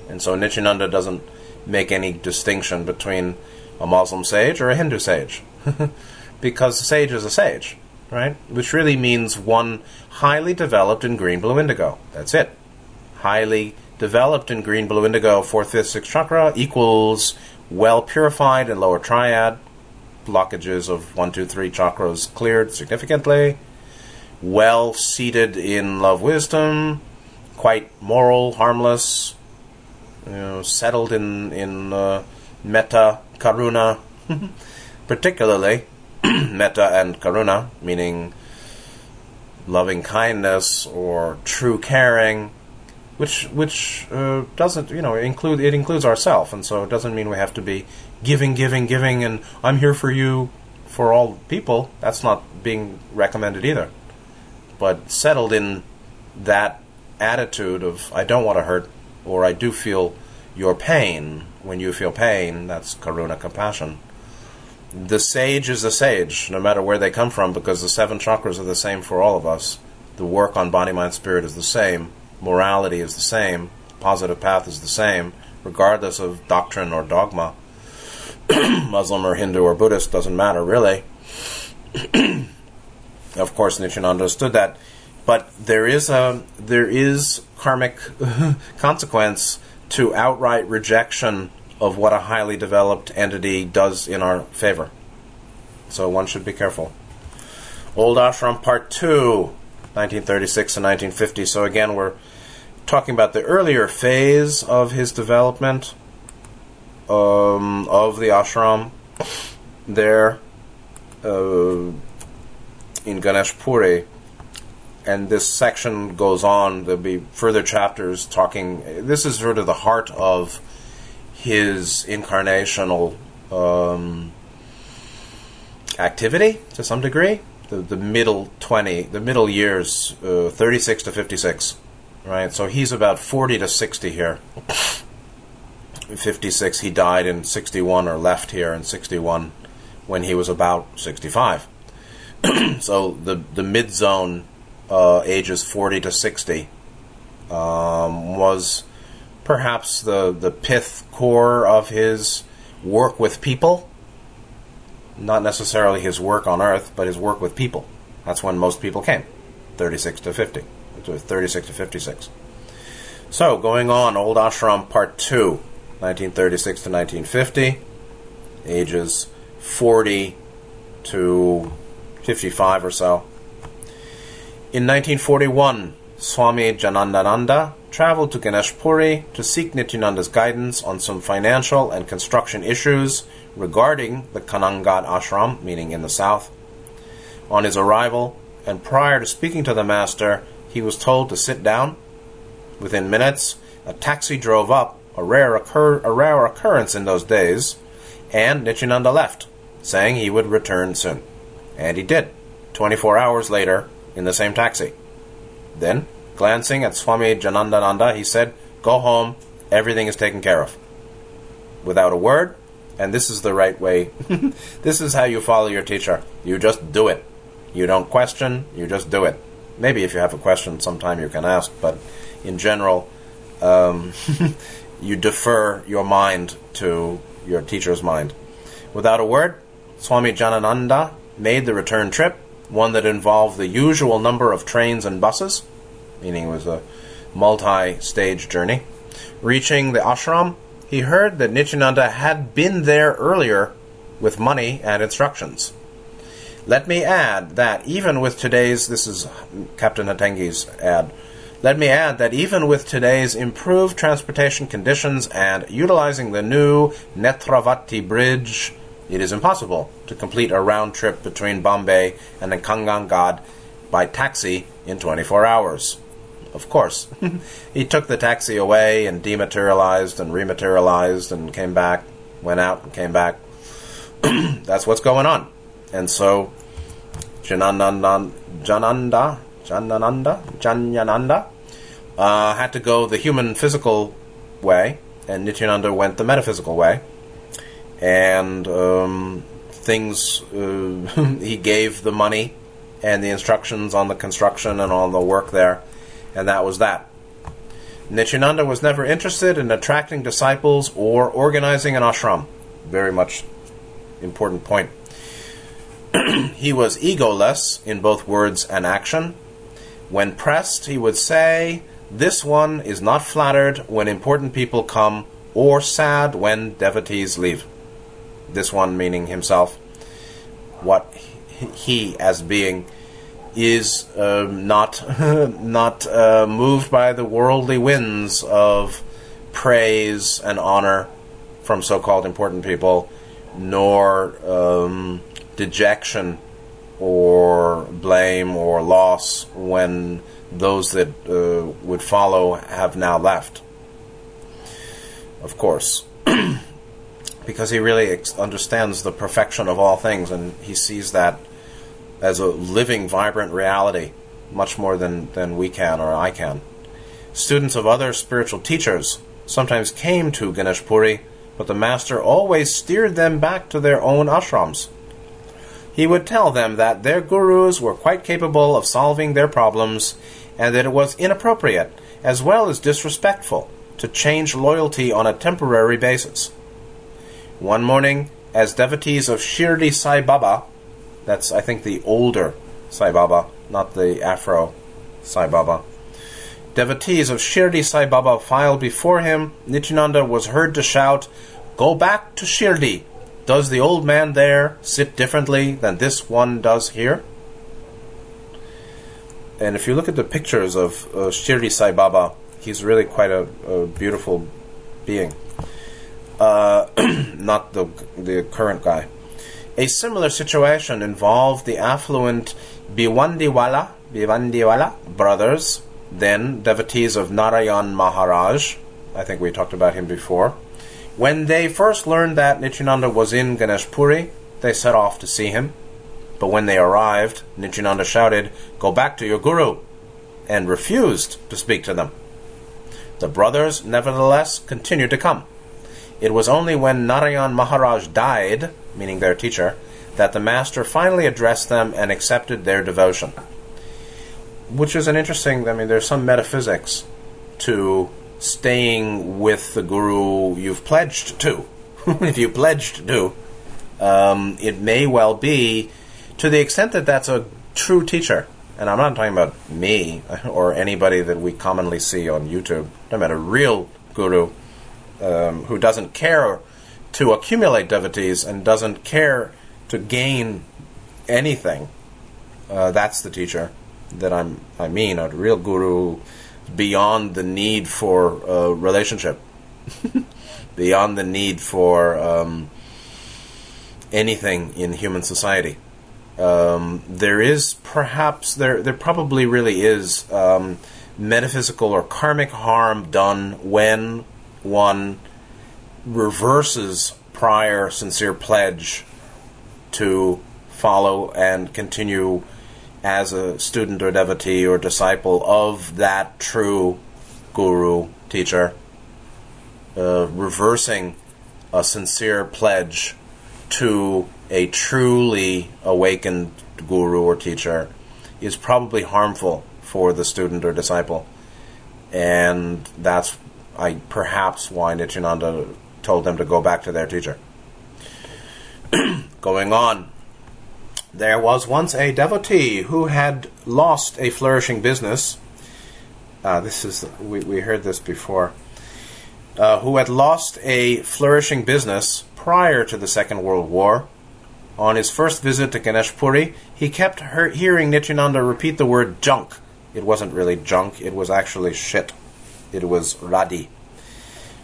And so Nityananda doesn't make any distinction between a Muslim sage or a Hindu sage. because sage is a sage, right? Which really means one highly developed in green, blue, indigo. That's it. Highly developed in green, blue, indigo, fourth, fifth, sixth chakra equals well purified in lower triad, blockages of one, two, three chakras cleared significantly, well seated in love, wisdom, quite moral, harmless, you know, settled in in uh, metta, karuna, particularly metta and karuna, meaning loving kindness or true caring, which which uh, doesn't you know include it includes ourself, and so it doesn't mean we have to be giving, giving, giving, and I'm here for you for all people. That's not being recommended either. But settled in that attitude of I don't want to hurt or I do feel your pain. When you feel pain, that's karuna compassion. The sage is a sage, no matter where they come from, because the seven chakras are the same for all of us. The work on body, mind, spirit is the same. Morality is the same. Positive path is the same, regardless of doctrine or dogma. Muslim or Hindu or Buddhist, doesn't matter really. of course, Nityananda understood that. But there is a there is karmic consequence to outright rejection of what a highly developed entity does in our favor. So one should be careful. Old Ashram Part 2, 1936 and 1950. So again, we're talking about the earlier phase of his development um, of the ashram there uh, in Ganesh Puri. And this section goes on. There'll be further chapters talking. This is sort of the heart of his incarnational um, activity to some degree. The, the middle 20, the middle years, uh, 36 to 56, right? So he's about 40 to 60 here. 56. He died in 61 or left here in 61 when he was about 65. so the the mid zone, uh, ages 40 to 60, um, was perhaps the the pith core of his work with people. Not necessarily his work on Earth, but his work with people. That's when most people came, 36 to 50, 36 to 56. So going on, Old Ashram Part Two. 1936 to 1950, ages 40 to 55 or so. In 1941, Swami Janananda traveled to Ganeshpuri to seek Nityananda's guidance on some financial and construction issues regarding the Kanhangad ashram, meaning in the south. On his arrival, and prior to speaking to the master, he was told to sit down. Within minutes, a taxi drove up a rare, occur- a rare occurrence in those days, and Nityananda left, saying he would return soon. And he did, 24 hours later, in the same taxi. Then, glancing at Swami Janananda, he said, Go home, everything is taken care of. Without a word, and this is the right way. this is how you follow your teacher. You just do it. You don't question, you just do it. Maybe if you have a question sometime you can ask, but in general, um, you defer your mind to your teacher's mind. Without a word, Swami Janananda made the return trip, one that involved the usual number of trains and buses, meaning it was a multi stage journey. Reaching the ashram, he heard that Nityananda had been there earlier with money and instructions. Let me add that even with today's, this is Captain Hatengdi's ad, let me add that even with today's improved transportation conditions and utilizing the new Netravati Bridge, it is impossible to complete a round trip between Bombay and the Kanhangad by taxi in 24 hours. Of course. he took the taxi away and dematerialized and rematerialized and came back, went out and came back. That's what's going on. And so Janananda, Jananda, Janananda, Janyananda uh, had to go the human physical way, and Nityananda went the metaphysical way. And um, things, uh, he gave the money and the instructions on the construction and on the work there, and that was that. Nityananda was never interested in attracting disciples or organizing an ashram. Very much important point. he was egoless in both words and action. When pressed, he would say, This one is not flattered when important people come, or sad when devotees leave. This one meaning himself. What he, as being, is uh, not not uh, moved by the worldly winds of praise and honor from so-called important people, nor um, dejection or blame or loss when those that uh, would follow have now left. Of course. because he really ex- understands the perfection of all things and he sees that as a living, vibrant reality, much more than, than we can or I can. Students of other spiritual teachers sometimes came to Ganesh Puri, but the master always steered them back to their own ashrams. He would tell them that their gurus were quite capable of solving their problems and that it was inappropriate, as well as disrespectful, to change loyalty on a temporary basis. One morning, as devotees of Shirdi Sai Baba that's, I think, the older Sai Baba, not the Afro Sai Baba. Devotees of Shirdi Sai Baba filed before him. Nityananda was heard to shout, Go back to Shirdi. Does the old man there sit differently than this one does here? And if you look at the pictures of uh, Shirdi Sai Baba, he's really quite a, a beautiful being. Uh, not the the current guy. A similar situation involved the affluent Biwandiwala, Biwandiwala brothers, then devotees of Narayan Maharaj. I think we talked about him before. When they first learned that Nityananda was in Ganesh Puri, they set off to see him. But when they arrived, Nityananda shouted, Go back to your guru, and refused to speak to them. The brothers, nevertheless, continued to come. It was only when Narayan Maharaj died, meaning their teacher, that the master finally addressed them and accepted their devotion. Which is an interesting, I mean, there's some metaphysics to staying with the guru you've pledged to. if you pledged to, um, it may well be to the extent that that's a true teacher. And I'm not talking about me or anybody that we commonly see on YouTube. I'm talking a real guru um, who doesn't care to accumulate devotees and doesn't care to gain anything. Uh, that's the teacher that I'm. I mean, a real guru beyond the need for a relationship, beyond the need for um, anything in human society. Um, there is perhaps there there probably really is um, metaphysical or karmic harm done when one reverses prior sincere pledge to follow and continue as a student or devotee or disciple of that true guru teacher, uh, reversing a sincere pledge to a truly awakened guru or teacher is probably harmful for the student or disciple. And that's I perhaps why Nityananda told them to go back to their teacher. Going on. There was once a devotee who had lost a flourishing business. Uh, this is we, we heard this before. Uh, who had lost a flourishing business prior to the Second World War. On his first visit to Ganesh Puri, he kept hearing Nityananda repeat the word junk. It wasn't really junk, it was actually shit. It was radi.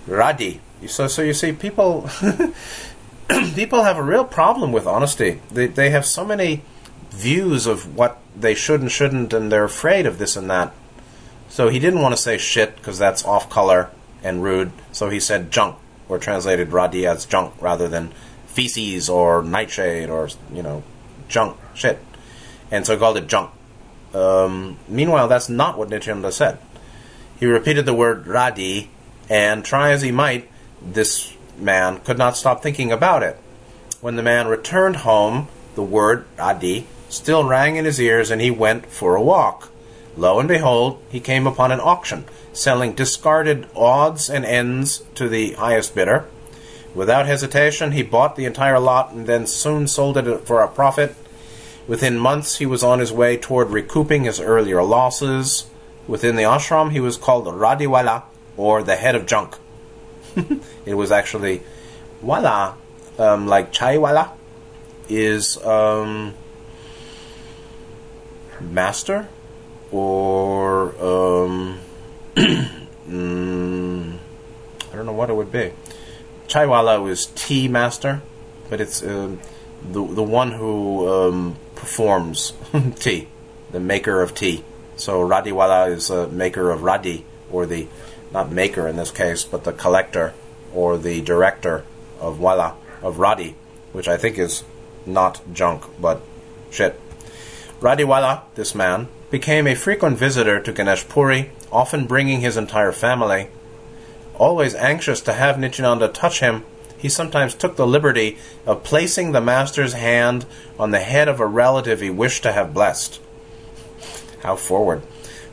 Radi. So, so you see, people people have a real problem with honesty. They, they have so many views of what they should and shouldn't, and they're afraid of this and that. So he didn't want to say shit because that's off color and rude. So he said junk, or translated radi as junk rather than feces or nightshade or you know junk shit. And so he called it junk. Um, meanwhile, that's not what Nityananda said. He repeated the word radi, and try as he might, this man could not stop thinking about it. When the man returned home, the word radi still rang in his ears, and he went for a walk. Lo and behold, he came upon an auction selling discarded odds and ends to the highest bidder. Without hesitation, he bought the entire lot and then soon sold it for a profit. Within months, he was on his way toward recouping his earlier losses. Within the ashram, he was called Radiwala, or the head of junk. it was actually wala, um, like chaiwala, is um, master or um, mm, I don't know what it would be. Chaiwala was tea master, but it's uh, the the one who um, performs tea, the maker of tea. So Radiwala is a maker of Radi, or the not maker in this case, but the collector or the director of Wala of Radi, which I think is not junk but shit. Radiwala, this man, became a frequent visitor to Ganesh Puri, often bringing his entire family. Always anxious to have Nityananda touch him, he sometimes took the liberty of placing the master's hand on the head of a relative he wished to have blessed. How forward.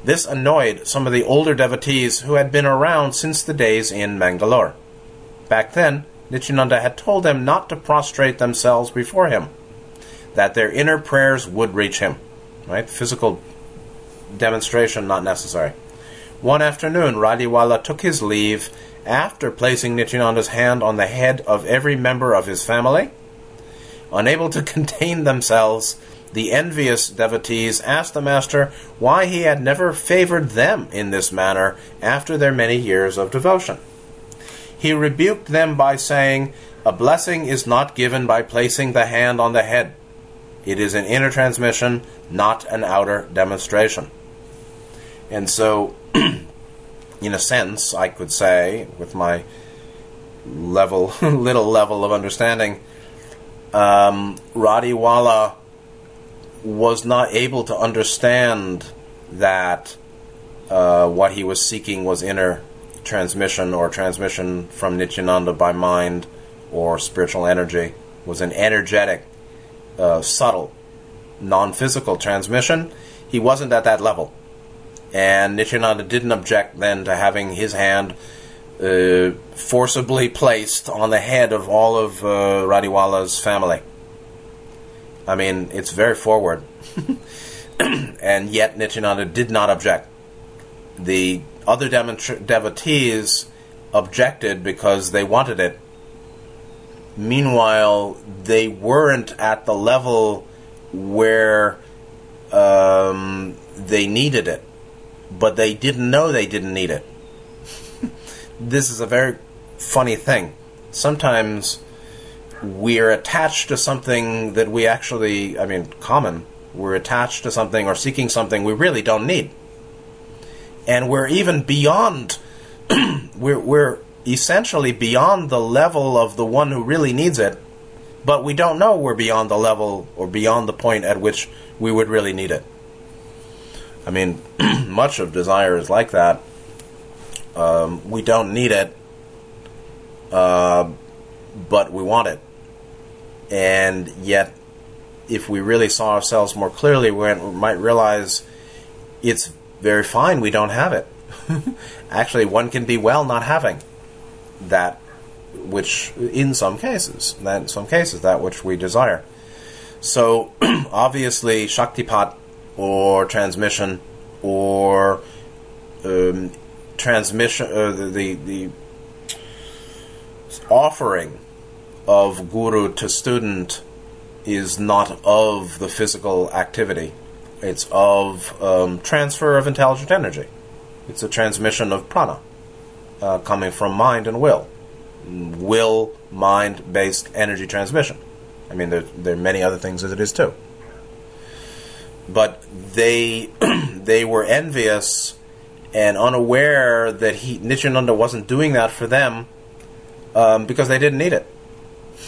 This annoyed some of the older devotees who had been around since the days in Mangalore. Back then, Nityananda had told them not to prostrate themselves before him, that their inner prayers would reach him. Right? Physical demonstration not necessary. One afternoon, Radiwala took his leave after placing Nityananda's hand on the head of every member of his family. Unable to contain themselves, the envious devotees asked the master why he had never favored them in this manner after their many years of devotion. He rebuked them by saying, A blessing is not given by placing the hand on the head. It is an inner transmission, not an outer demonstration. And so, in a sense, I could say, with my level, little level of understanding, um, Radiwala was not able to understand that uh, what he was seeking was inner transmission or transmission from Nityananda by mind or spiritual energy was an energetic, uh, subtle, non physical transmission. He wasn't at that level. And Nityananda didn't object then to having his hand uh, forcibly placed on the head of all of uh, Radiwala's family. I mean, it's very forward. and yet Nityananda did not object. The other devotees objected because they wanted it. Meanwhile, they weren't at the level where um, they needed it, but they didn't know they didn't need it. this is a very funny thing. Sometimes we're attached to something that we actually, I mean, common. We're attached to something or seeking something we really don't need. And we're even beyond we're we're essentially beyond the level of the one who really needs it but we don't know we're beyond the level or beyond the point at which we would really need it. I mean much of desire is like that. Um, we don't need it uh, but we want it and yet if we really saw ourselves more clearly we might realize it's very fine, we don't have it. Actually, one can be well not having that which, in some cases, that in some cases, that which we desire. So, obviously, Shaktipat or transmission or um, transmission, uh, the, the, the offering of guru to student is not of the physical activity. It's of um, transfer of intelligent energy. It's a transmission of prana uh, coming from mind and will. Will, mind based energy transmission. I mean, there, there are many other things as it is too. But they they were envious and unaware that he Nityananda wasn't doing that for them um, because they didn't need it.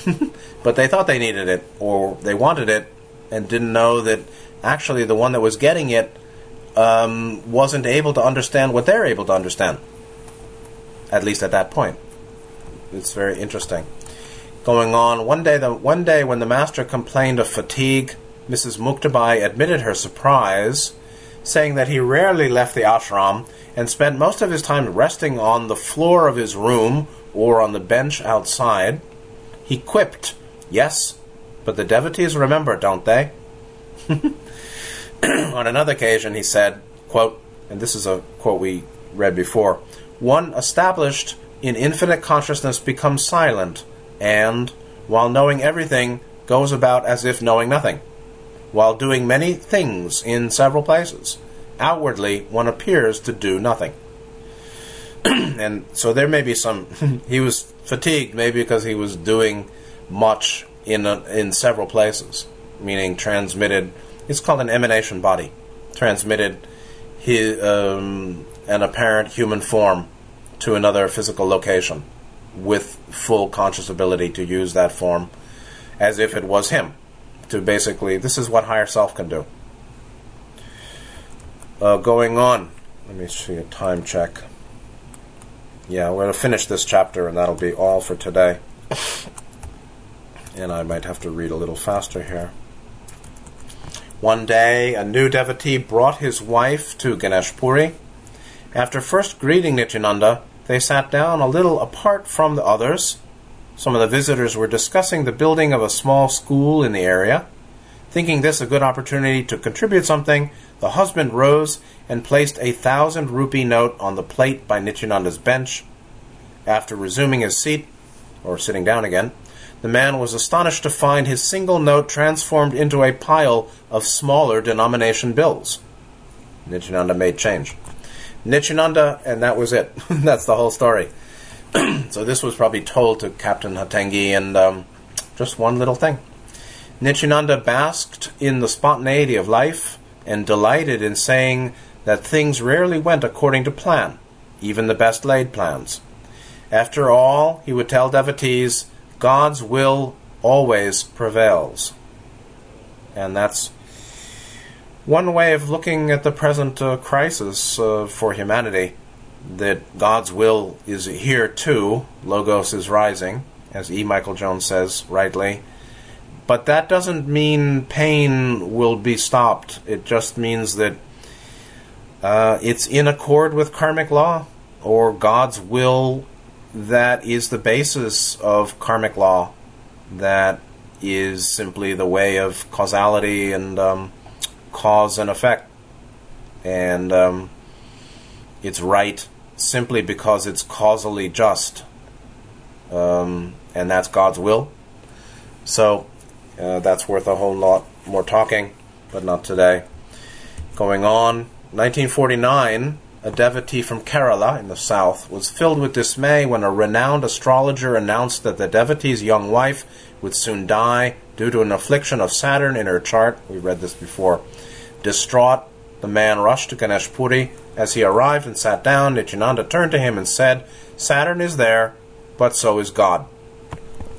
but they thought they needed it or they wanted it and didn't know that actually the one that was getting it um, wasn't able to understand what they're able to understand. At least at that point. It's very interesting. Going on, one day, the, one day when the master complained of fatigue, Mrs. Muktabai admitted her surprise, saying that he rarely left the ashram and spent most of his time resting on the floor of his room or on the bench outside. He quipped, Yes, but the devotees remember, don't they? on another occasion, he said, quote, and this is a quote we read before one established in infinite consciousness becomes silent, and, while knowing everything, goes about as if knowing nothing, while doing many things in several places. Outwardly, one appears to do nothing. and so there may be some. he was fatigued, maybe because he was doing much in a, in several places, meaning transmitted. It's called an emanation body. Transmitted his, um, an apparent human form to another physical location with full conscious ability to use that form as if it was him. To basically, this is what higher self can do. Uh, going on, let me see a time check. Yeah, we're going to finish this chapter, and that'll be all for today. and I might have to read a little faster here. One day, a new devotee brought his wife to Ganesh Puri. After first greeting Nityananda, they sat down a little apart from the others. Some of the visitors were discussing the building of a small school in the area. Thinking this a good opportunity to contribute something, the husband rose and placed a thousand rupee note on the plate by Nityananda's bench. After resuming his seat, or sitting down again, the man was astonished to find his single note transformed into a pile of smaller denomination bills. Nityananda made change. Nityananda, and that was it. That's the whole story. so this was probably told to Captain Hatengdi, and um, just one little thing. Nityananda basked in the spontaneity of life and delighted in saying that things rarely went according to plan, even the best laid plans. After all, he would tell devotees, God's will always prevails. And that's one way of looking at the present uh, crisis uh, for humanity that God's will is here too. Logos is rising, as E. Michael Jones says rightly. But that doesn't mean pain will be stopped. It just means that uh, it's in accord with karmic law or God's will that is the basis of karmic law, that is simply the way of causality and um, cause and effect. And um, it's right simply because it's causally just. Um, and that's God's will. So uh, that's worth a whole lot more talking, but not today. Going on, 1949 a devotee from Kerala in the south, was filled with dismay when a renowned astrologer announced that the devotee's young wife would soon die due to an affliction of Saturn in her chart. We read this before. Distraught, the man rushed to Ganesh Puri. As he arrived and sat down, Nityananda turned to him and said, Saturn is there, but so is God.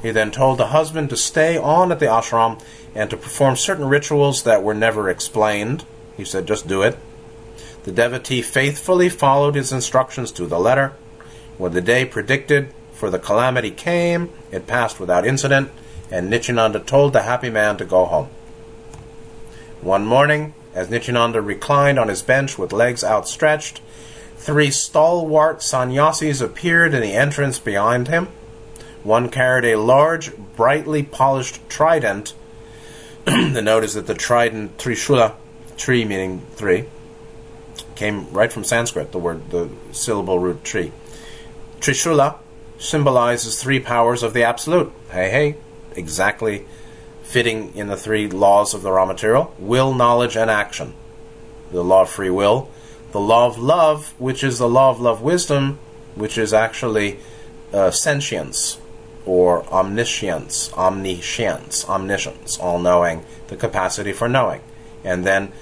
He then told the husband to stay on at the ashram and to perform certain rituals that were never explained. He said, just do it. The devotee faithfully followed his instructions to the letter. When the day predicted for the calamity came, it passed without incident, and Nityananda told the happy man to go home. One morning, as Nityananda reclined on his bench with legs outstretched, three stalwart sannyasis appeared in the entrance behind him. One carried a large, brightly polished trident. the note is that the trident, Trishula, tree meaning three, came right from Sanskrit, the word, the syllable root tree. Trishula symbolizes three powers of the Absolute. Hey, hey, exactly fitting in the three laws of the Ra material will, knowledge, and action. The law of free will, the law of love, which is the law of love wisdom, which is actually uh, sentience or omniscience, omniscience, omniscience, all knowing, the capacity for knowing. And then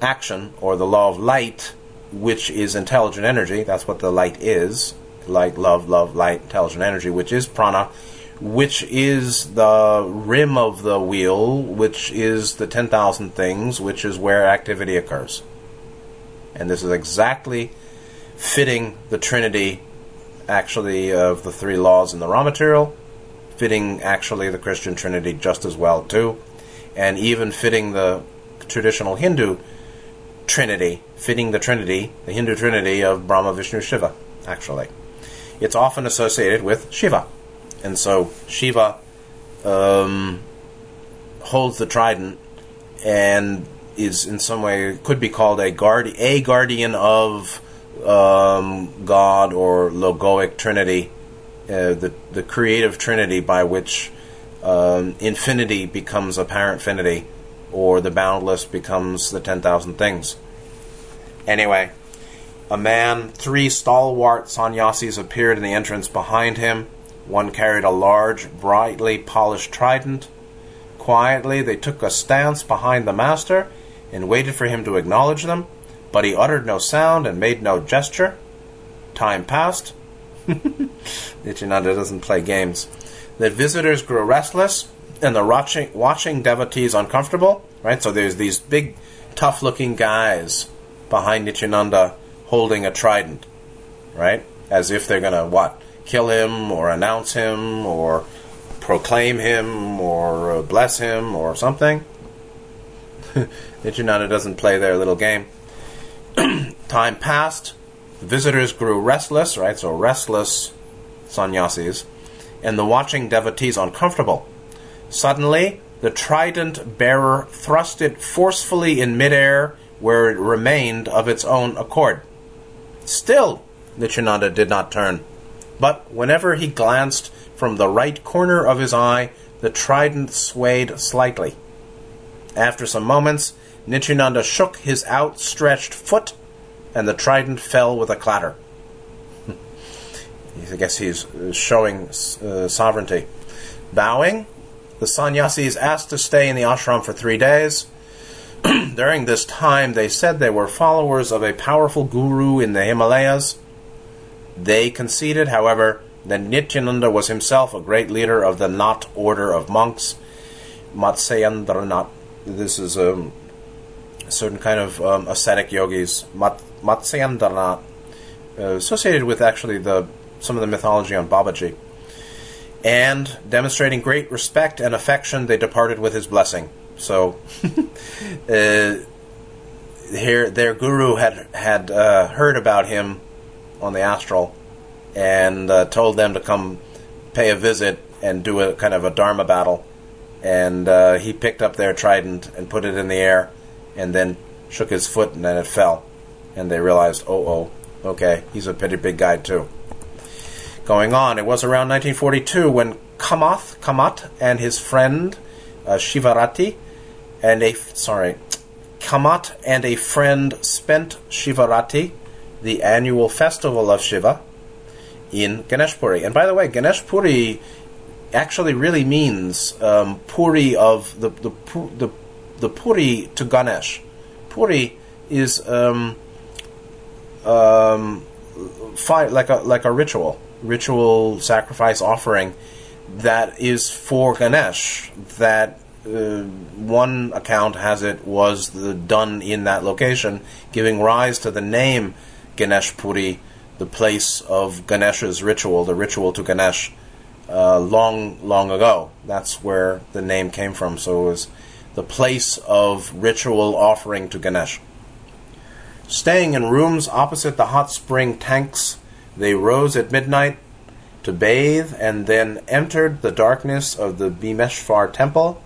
action or the law of light, which is intelligent energy, that's what the light is light, love, love, light, intelligent energy, which is prana, which is the rim of the wheel, which is the 10,000 things, which is where activity occurs. And this is exactly fitting the trinity, actually, of the three laws in the Ra material, fitting actually the Christian trinity just as well, too, and even fitting the traditional Hindu trinity, fitting the trinity, the Hindu trinity of Brahma, Vishnu, Shiva, actually. It's often associated with Shiva. And so Shiva um, holds the trident and is in some way could be called a guard a guardian of um, God or logoic Trinity, uh, the the creative Trinity by which um, infinity becomes apparent infinity, or the boundless becomes the ten thousand things. Anyway, a man, three stalwart sannyasis appeared in the entrance behind him. One carried a large, brightly polished trident. Quietly, they took a stance behind the master and waited for him to acknowledge them, but he uttered no sound and made no gesture. Time passed. Nityananda doesn't play games. The visitors grew restless and the watching, watching devotees uncomfortable. Right, so there's these big, tough-looking guys behind Nityananda holding a trident, right? As if they're going to what? Kill him or announce him or proclaim him or uh, bless him or something. Nityananda doesn't play their little game. Time passed. The visitors grew restless, right? So restless sannyasis, and the watching devotees uncomfortable. Suddenly, the trident bearer thrust it forcefully in midair where it remained of its own accord. Still, Nityananda did not turn. But whenever he glanced from the right corner of his eye, the trident swayed slightly. After some moments, Nityananda shook his outstretched foot, and the trident fell with a clatter. I guess he's showing uh, sovereignty. Bowing, the sannyasis asked to stay in the ashram for three days. During this time, they said they were followers of a powerful guru in the Himalayas. They conceded, however, that Nityananda was himself a great leader of the Nath order of monks, Matsyendranath. This is a certain kind of um, ascetic yogis, Mat- Matsyendranath, uh, associated with actually the some of the mythology on Babaji. And demonstrating great respect and affection, they departed with his blessing. So, uh, here their guru had had uh, heard about him on the astral, and uh, told them to come pay a visit and do a kind of a dharma battle. And uh, he picked up their trident and put it in the air, and then shook his foot, and then it fell. And they realized, oh, oh, okay, he's a pretty big guy too. Going on, it was around 1942 when Kamath, Kamat and his friend uh, Shivaratri and a sorry, Kamat and a friend spent Shivaratri, the annual festival of Shiva, in Ganeshpuri. And by the way, Ganeshpuri actually really means um, Puri of the the the the Puri to Ganesh. Puri is um, um, like a like a ritual, ritual sacrifice offering that is for Ganesh that uh, one account has it was the, done in that location, giving rise to the name Ganesh Puri, the place of Ganesh's ritual, the ritual to Ganesh, uh, long, long ago. That's where the name came from. So it was the place of ritual offering to Ganesh. Staying in rooms opposite the hot spring tanks, they rose at midnight to bathe and then entered the darkness of the Bhimeshwar temple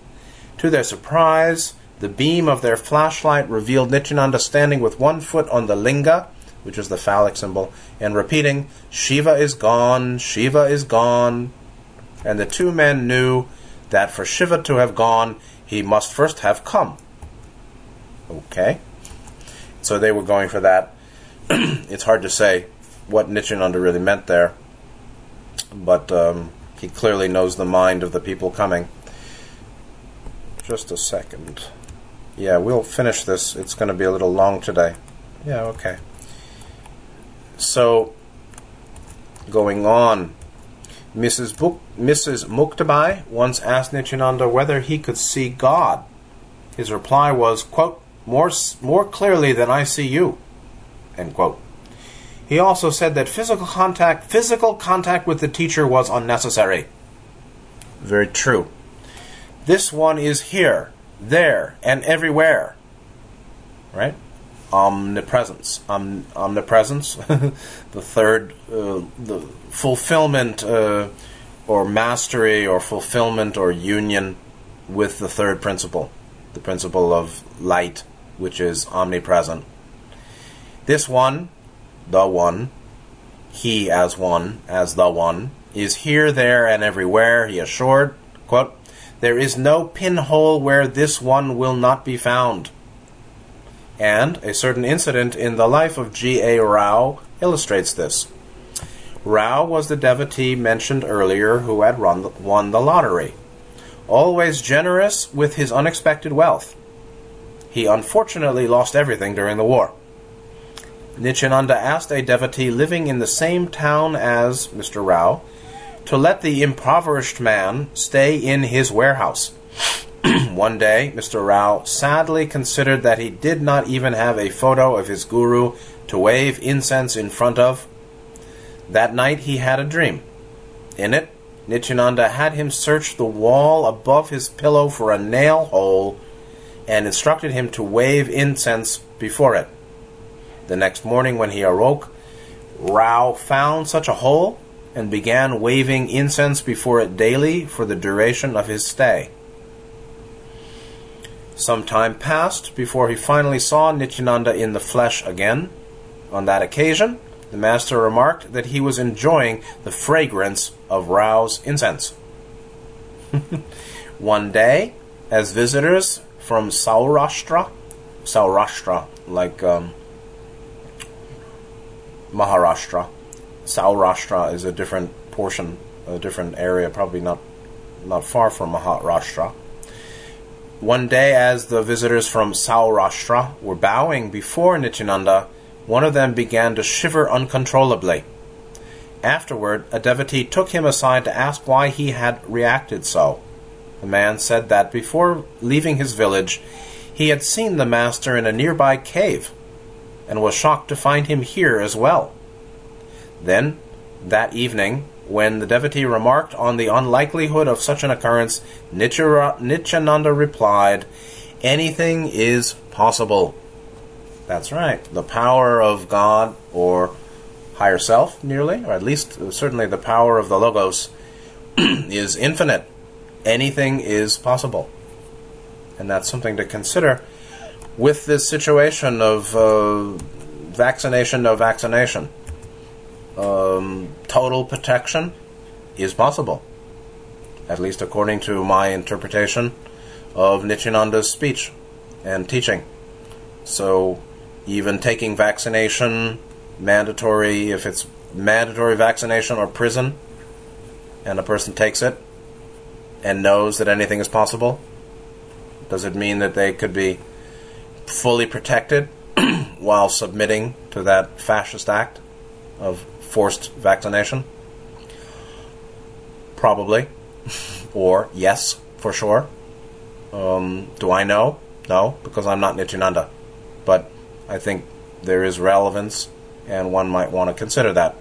to their surprise, the beam of their flashlight revealed Nityananda standing with one foot on the linga, which is the phallic symbol, and repeating, Shiva is gone, Shiva is gone. And the two men knew that for Shiva to have gone, he must first have come. Okay? So they were going for that. it's hard to say what Nityananda really meant there, but um, he clearly knows the mind of the people coming. Just a second. Yeah, we'll finish this. It's going to be a little long today. Yeah, okay. So, going on. Mrs. Mrs. Muktabai once asked Nityananda whether he could see God. His reply was, quote, more, more clearly than I see you, end quote. He also said that physical contact, physical contact with the teacher was unnecessary. Very true. This one is here, there, and everywhere. Right? Omnipresence. Om- omnipresence. the third, uh, the fulfillment uh, or mastery or fulfillment or union with the third principle, the principle of light, which is omnipresent. This one, the one, he as one, as the one, is here, there, and everywhere, he assured. Quote, there is no pinhole where this one will not be found. And a certain incident in the life of G.A. Rao illustrates this. Rao was the devotee mentioned earlier who had run, won the lottery. Always generous with his unexpected wealth. He unfortunately lost everything during the war. Nityananda asked a devotee living in the same town as Mr. Rao to let the impoverished man stay in his warehouse. One day, Mr. Rao sadly considered that he did not even have a photo of his guru to wave incense in front of. That night he had a dream. In it, Nityananda had him search the wall above his pillow for a nail hole and instructed him to wave incense before it. The next morning, when he awoke, Rao found such a hole and began waving incense before it daily for the duration of his stay. Some time passed before he finally saw Nityananda in the flesh again. On that occasion, the master remarked that he was enjoying the fragrance of Rao's incense. One day, as visitors from Saurashtra, Saurashtra, like um, Maharashtra, Saurashtra is a different portion, a different area, probably not not far from Maharashtra. One day, as the visitors from Saurashtra were bowing before Nityananda, one of them began to shiver uncontrollably. Afterward, a devotee took him aside to ask why he had reacted so. The man said that before leaving his village, he had seen the master in a nearby cave and was shocked to find him here as well. Then, that evening, when the devotee remarked on the unlikelihood of such an occurrence, Nityananda replied, Anything is possible. That's right. The power of God or higher self, nearly, or at least certainly the power of the Logos, is infinite. Anything is possible. And that's something to consider with this situation of uh, vaccination, no vaccination um, total protection is possible, at least according to my interpretation of Nityananda's speech and teaching. So, even taking vaccination, mandatory, if it's mandatory vaccination or prison, and a person takes it and knows that anything is possible, does it mean that they could be fully protected while submitting to that fascist act of forced vaccination? Probably. or yes, for sure. Um, do I know? No, because I'm not Nityananda. But I think there is relevance, and one might want to consider that.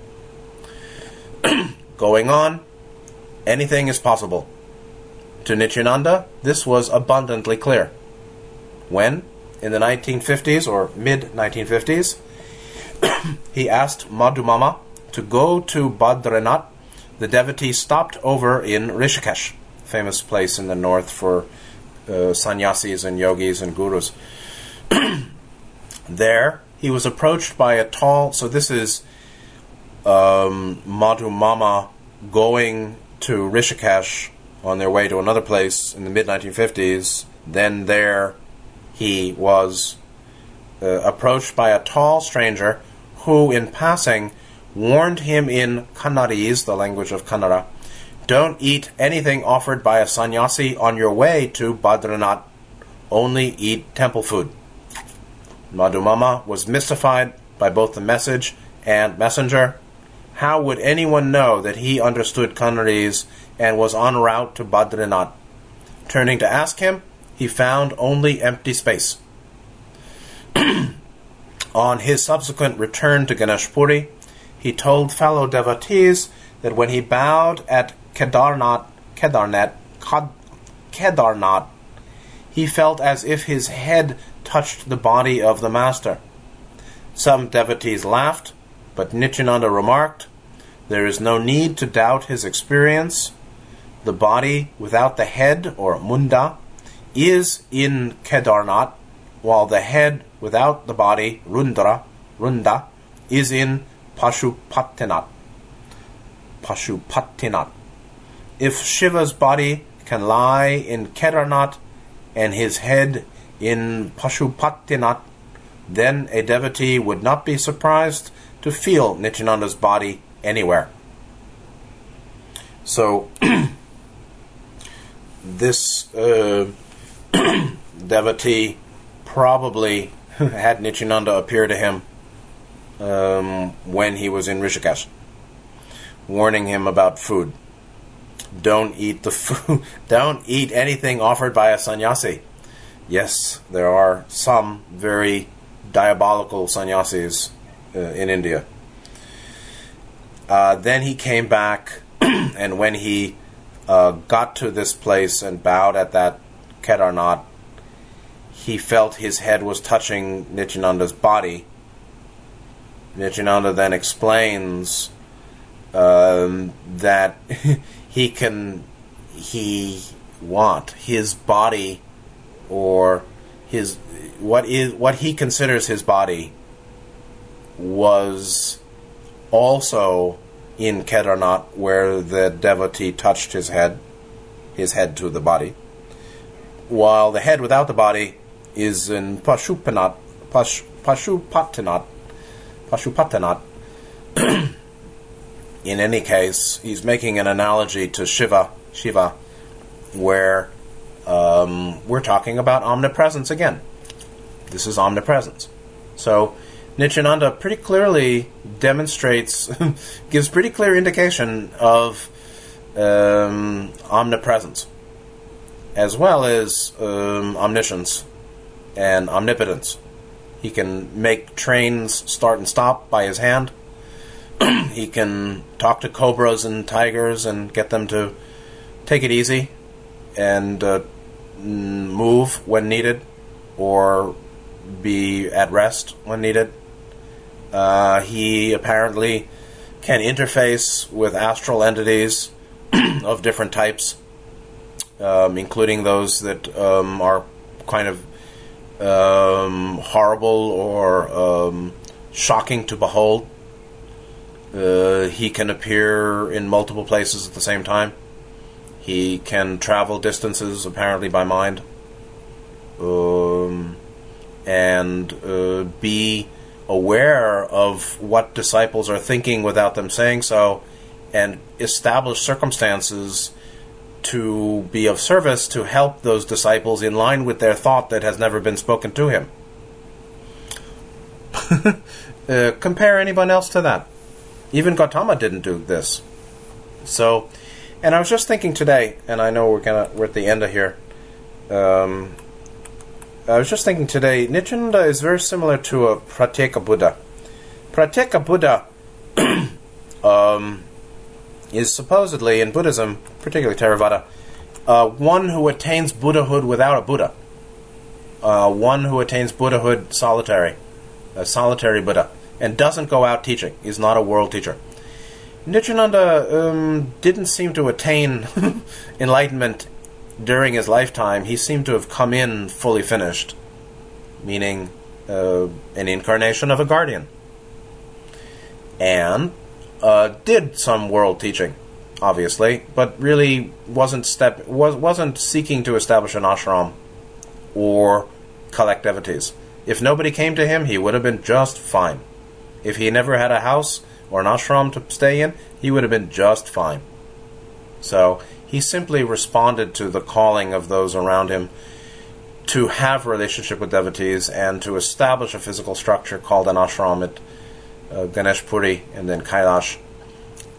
Going on, anything is possible. To Nityananda, this was abundantly clear. When, in the 1950s or mid 1950s, he asked Madhumama to go to Badrinath, the devotee stopped over in Rishikesh, famous place in the north for uh, sannyasis and yogis and gurus. there, he was approached by a tall. So this is um, Madhu Mama going to Rishikesh on their way to another place in the mid 1950s. Then there he was uh, approached by a tall stranger who, in passing, warned him in Kannadese, the language of Kannada, don't eat anything offered by a sannyasi on your way to Badrinath. Only eat temple food. Madhumama was mystified by both the message and messenger. How would anyone know that he understood Kannadese and was en route to Badrinath? Turning to ask him, he found only empty space. On his subsequent return to Ganeshpuri, he told fellow devotees that when he bowed at Kedarnath, Kedarnath, Kedarnath, he felt as if his head touched the body of the master. Some devotees laughed, but Nityananda remarked, There is no need to doubt his experience. The body without the head, or munda, is in Kedarnath, while the head without the body, Rundra, Runda, is in Pashupatinath. Pashupatinath. If Shiva's body can lie in Kedarnath and his head in Pashupatinath, then a devotee would not be surprised to feel Nityananda's body anywhere. So, this uh, devotee probably had Nityananda appear to him um, when he was in Rishikesh, warning him about food. Don't eat the food. Don't eat anything offered by a sannyasi. Yes, there are some very diabolical sannyasis uh, in India. Uh, then he came back, and when he uh, got to this place and bowed at that Kedarnath, he felt his head was touching Nityananda's body. Nityananda then explains um, that he can he want his body or his what is what he considers his body was also in Kedarnath where the devotee touched his head his head to the body while the head without the body is in Pashupanat Pash, in any case he's making an analogy to Shiva Shiva where um, we're talking about omnipresence again. This is omnipresence. So Nityananda pretty clearly demonstrates, gives pretty clear indication of um, omnipresence, as well as um, omniscience and omnipotence. He can make trains start and stop by his hand. he can talk to cobras and tigers and get them to take it easy and uh, move when needed or be at rest when needed. Uh, he apparently can interface with astral entities of different types, um, including those that um, are kind of um, horrible or um, shocking to behold. Uh, he can appear in multiple places at the same time. He can travel distances, apparently by mind, um, and uh, be aware of what disciples are thinking without them saying so, and establish circumstances to be of service to help those disciples in line with their thought that has never been spoken to him. uh, compare anyone else to that. Even Gautama didn't do this. So, and I was just thinking today, and I know we're gonna we're at the end of here. Um, I was just thinking today, Nityananda is very similar to a Pratyeka Buddha. Pratyeka Buddha um, is supposedly in Buddhism, particularly Theravada, uh, one who attains Buddhahood without a Buddha. Uh, one who attains Buddhahood solitary, a solitary Buddha, and doesn't go out teaching. He's not a world teacher. Nityananda um, didn't seem to attain enlightenment during his lifetime. He seemed to have come in fully finished, meaning uh, an incarnation of a guardian, and uh, did some world teaching. obviously, but really wasn't step was wasn't seeking to establish an ashram or collect devotees. If nobody came to him, he would have been just fine. If he never had a house or an ashram to stay in, he would have been just fine. So he simply responded to the calling of those around him to have a relationship with devotees and to establish a physical structure called an ashram at uh, Ganesh Puri and then Kailash.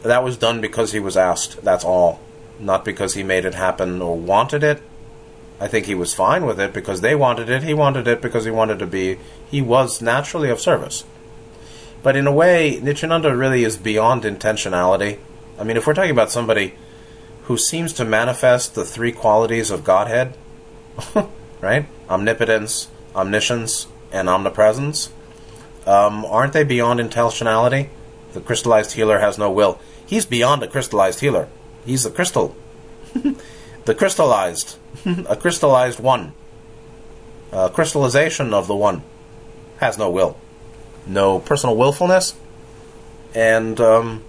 That was done because he was asked, that's all. Not because he made it happen or wanted it. I think he was fine with it because they wanted it. He wanted it because he wanted to be, he was naturally of service. But in a way, Nityananda really is beyond intentionality. I mean, if we're talking about somebody who seems to manifest the three qualities of Godhead, right? Omnipotence, omniscience, and omnipresence. Um, aren't they beyond intentionality? The crystallized healer has no will. He's beyond a crystallized healer. He's a crystal. the crystallized. a crystallized one. A crystallization of the one. Has no will. No personal willfulness. And um,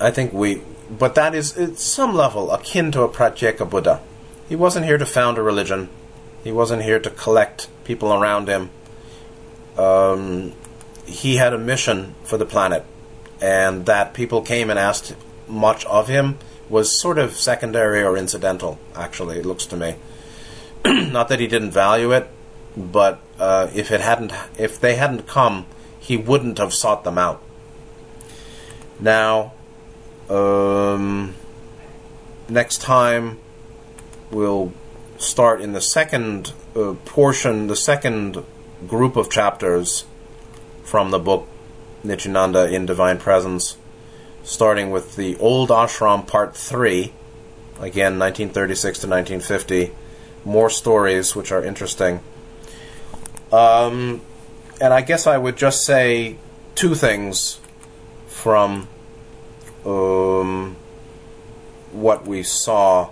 I think we. But that is, at some level, akin to a Pratyeka Buddha. He wasn't here to found a religion. He wasn't here to collect people around him. Um, he had a mission for the planet, and that people came and asked much of him was sort of secondary or incidental. Actually, it looks to me. Not that he didn't value it, but uh, if it hadn't, if they hadn't come, he wouldn't have sought them out. Now, um, next time we'll start in the second uh, portion, the second group of chapters from the book Nityananda in Divine Presence, starting with the Old Ashram Part 3, again 1936 to 1950. More stories which are interesting. Um, and I guess I would just say two things from um, what we saw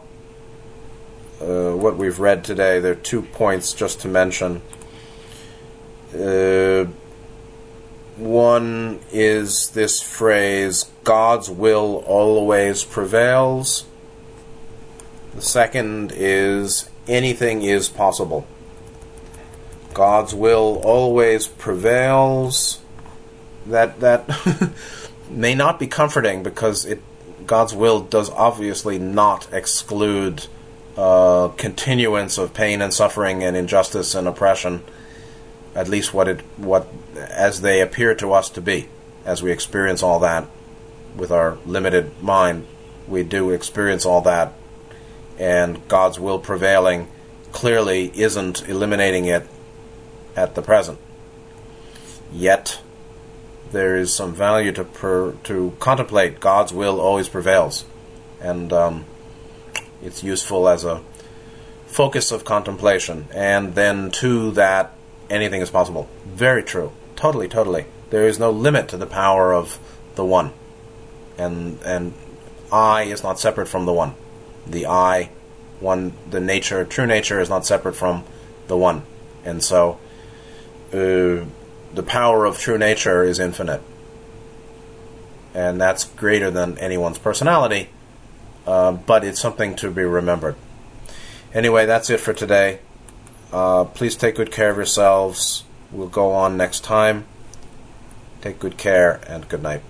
uh, what we've read today, there are two points just to mention. Uh, one is this phrase, God's will always prevails. The second is, anything is possible. God's will always prevails. That that may not be comforting because it God's will does obviously not exclude uh, continuance of pain and suffering and injustice and oppression, at least what it what as they appear to us to be, as we experience all that with our limited mind, we do experience all that, and God's will prevailing clearly isn't eliminating it at the present. Yet there is some value to per, to contemplate God's will always prevails, and um, it's useful as a focus of contemplation. And then, to that, anything is possible. Very true. Totally, totally. There is no limit to the power of the One. And, and I is not separate from the One. The I, one, the nature, true nature is not separate from the One. And so, uh, the power of true nature is infinite. And that's greater than anyone's personality uh, but it's something to be remembered. Anyway, that's it for today. Uh, please take good care of yourselves. We'll go on next time. Take good care and good night.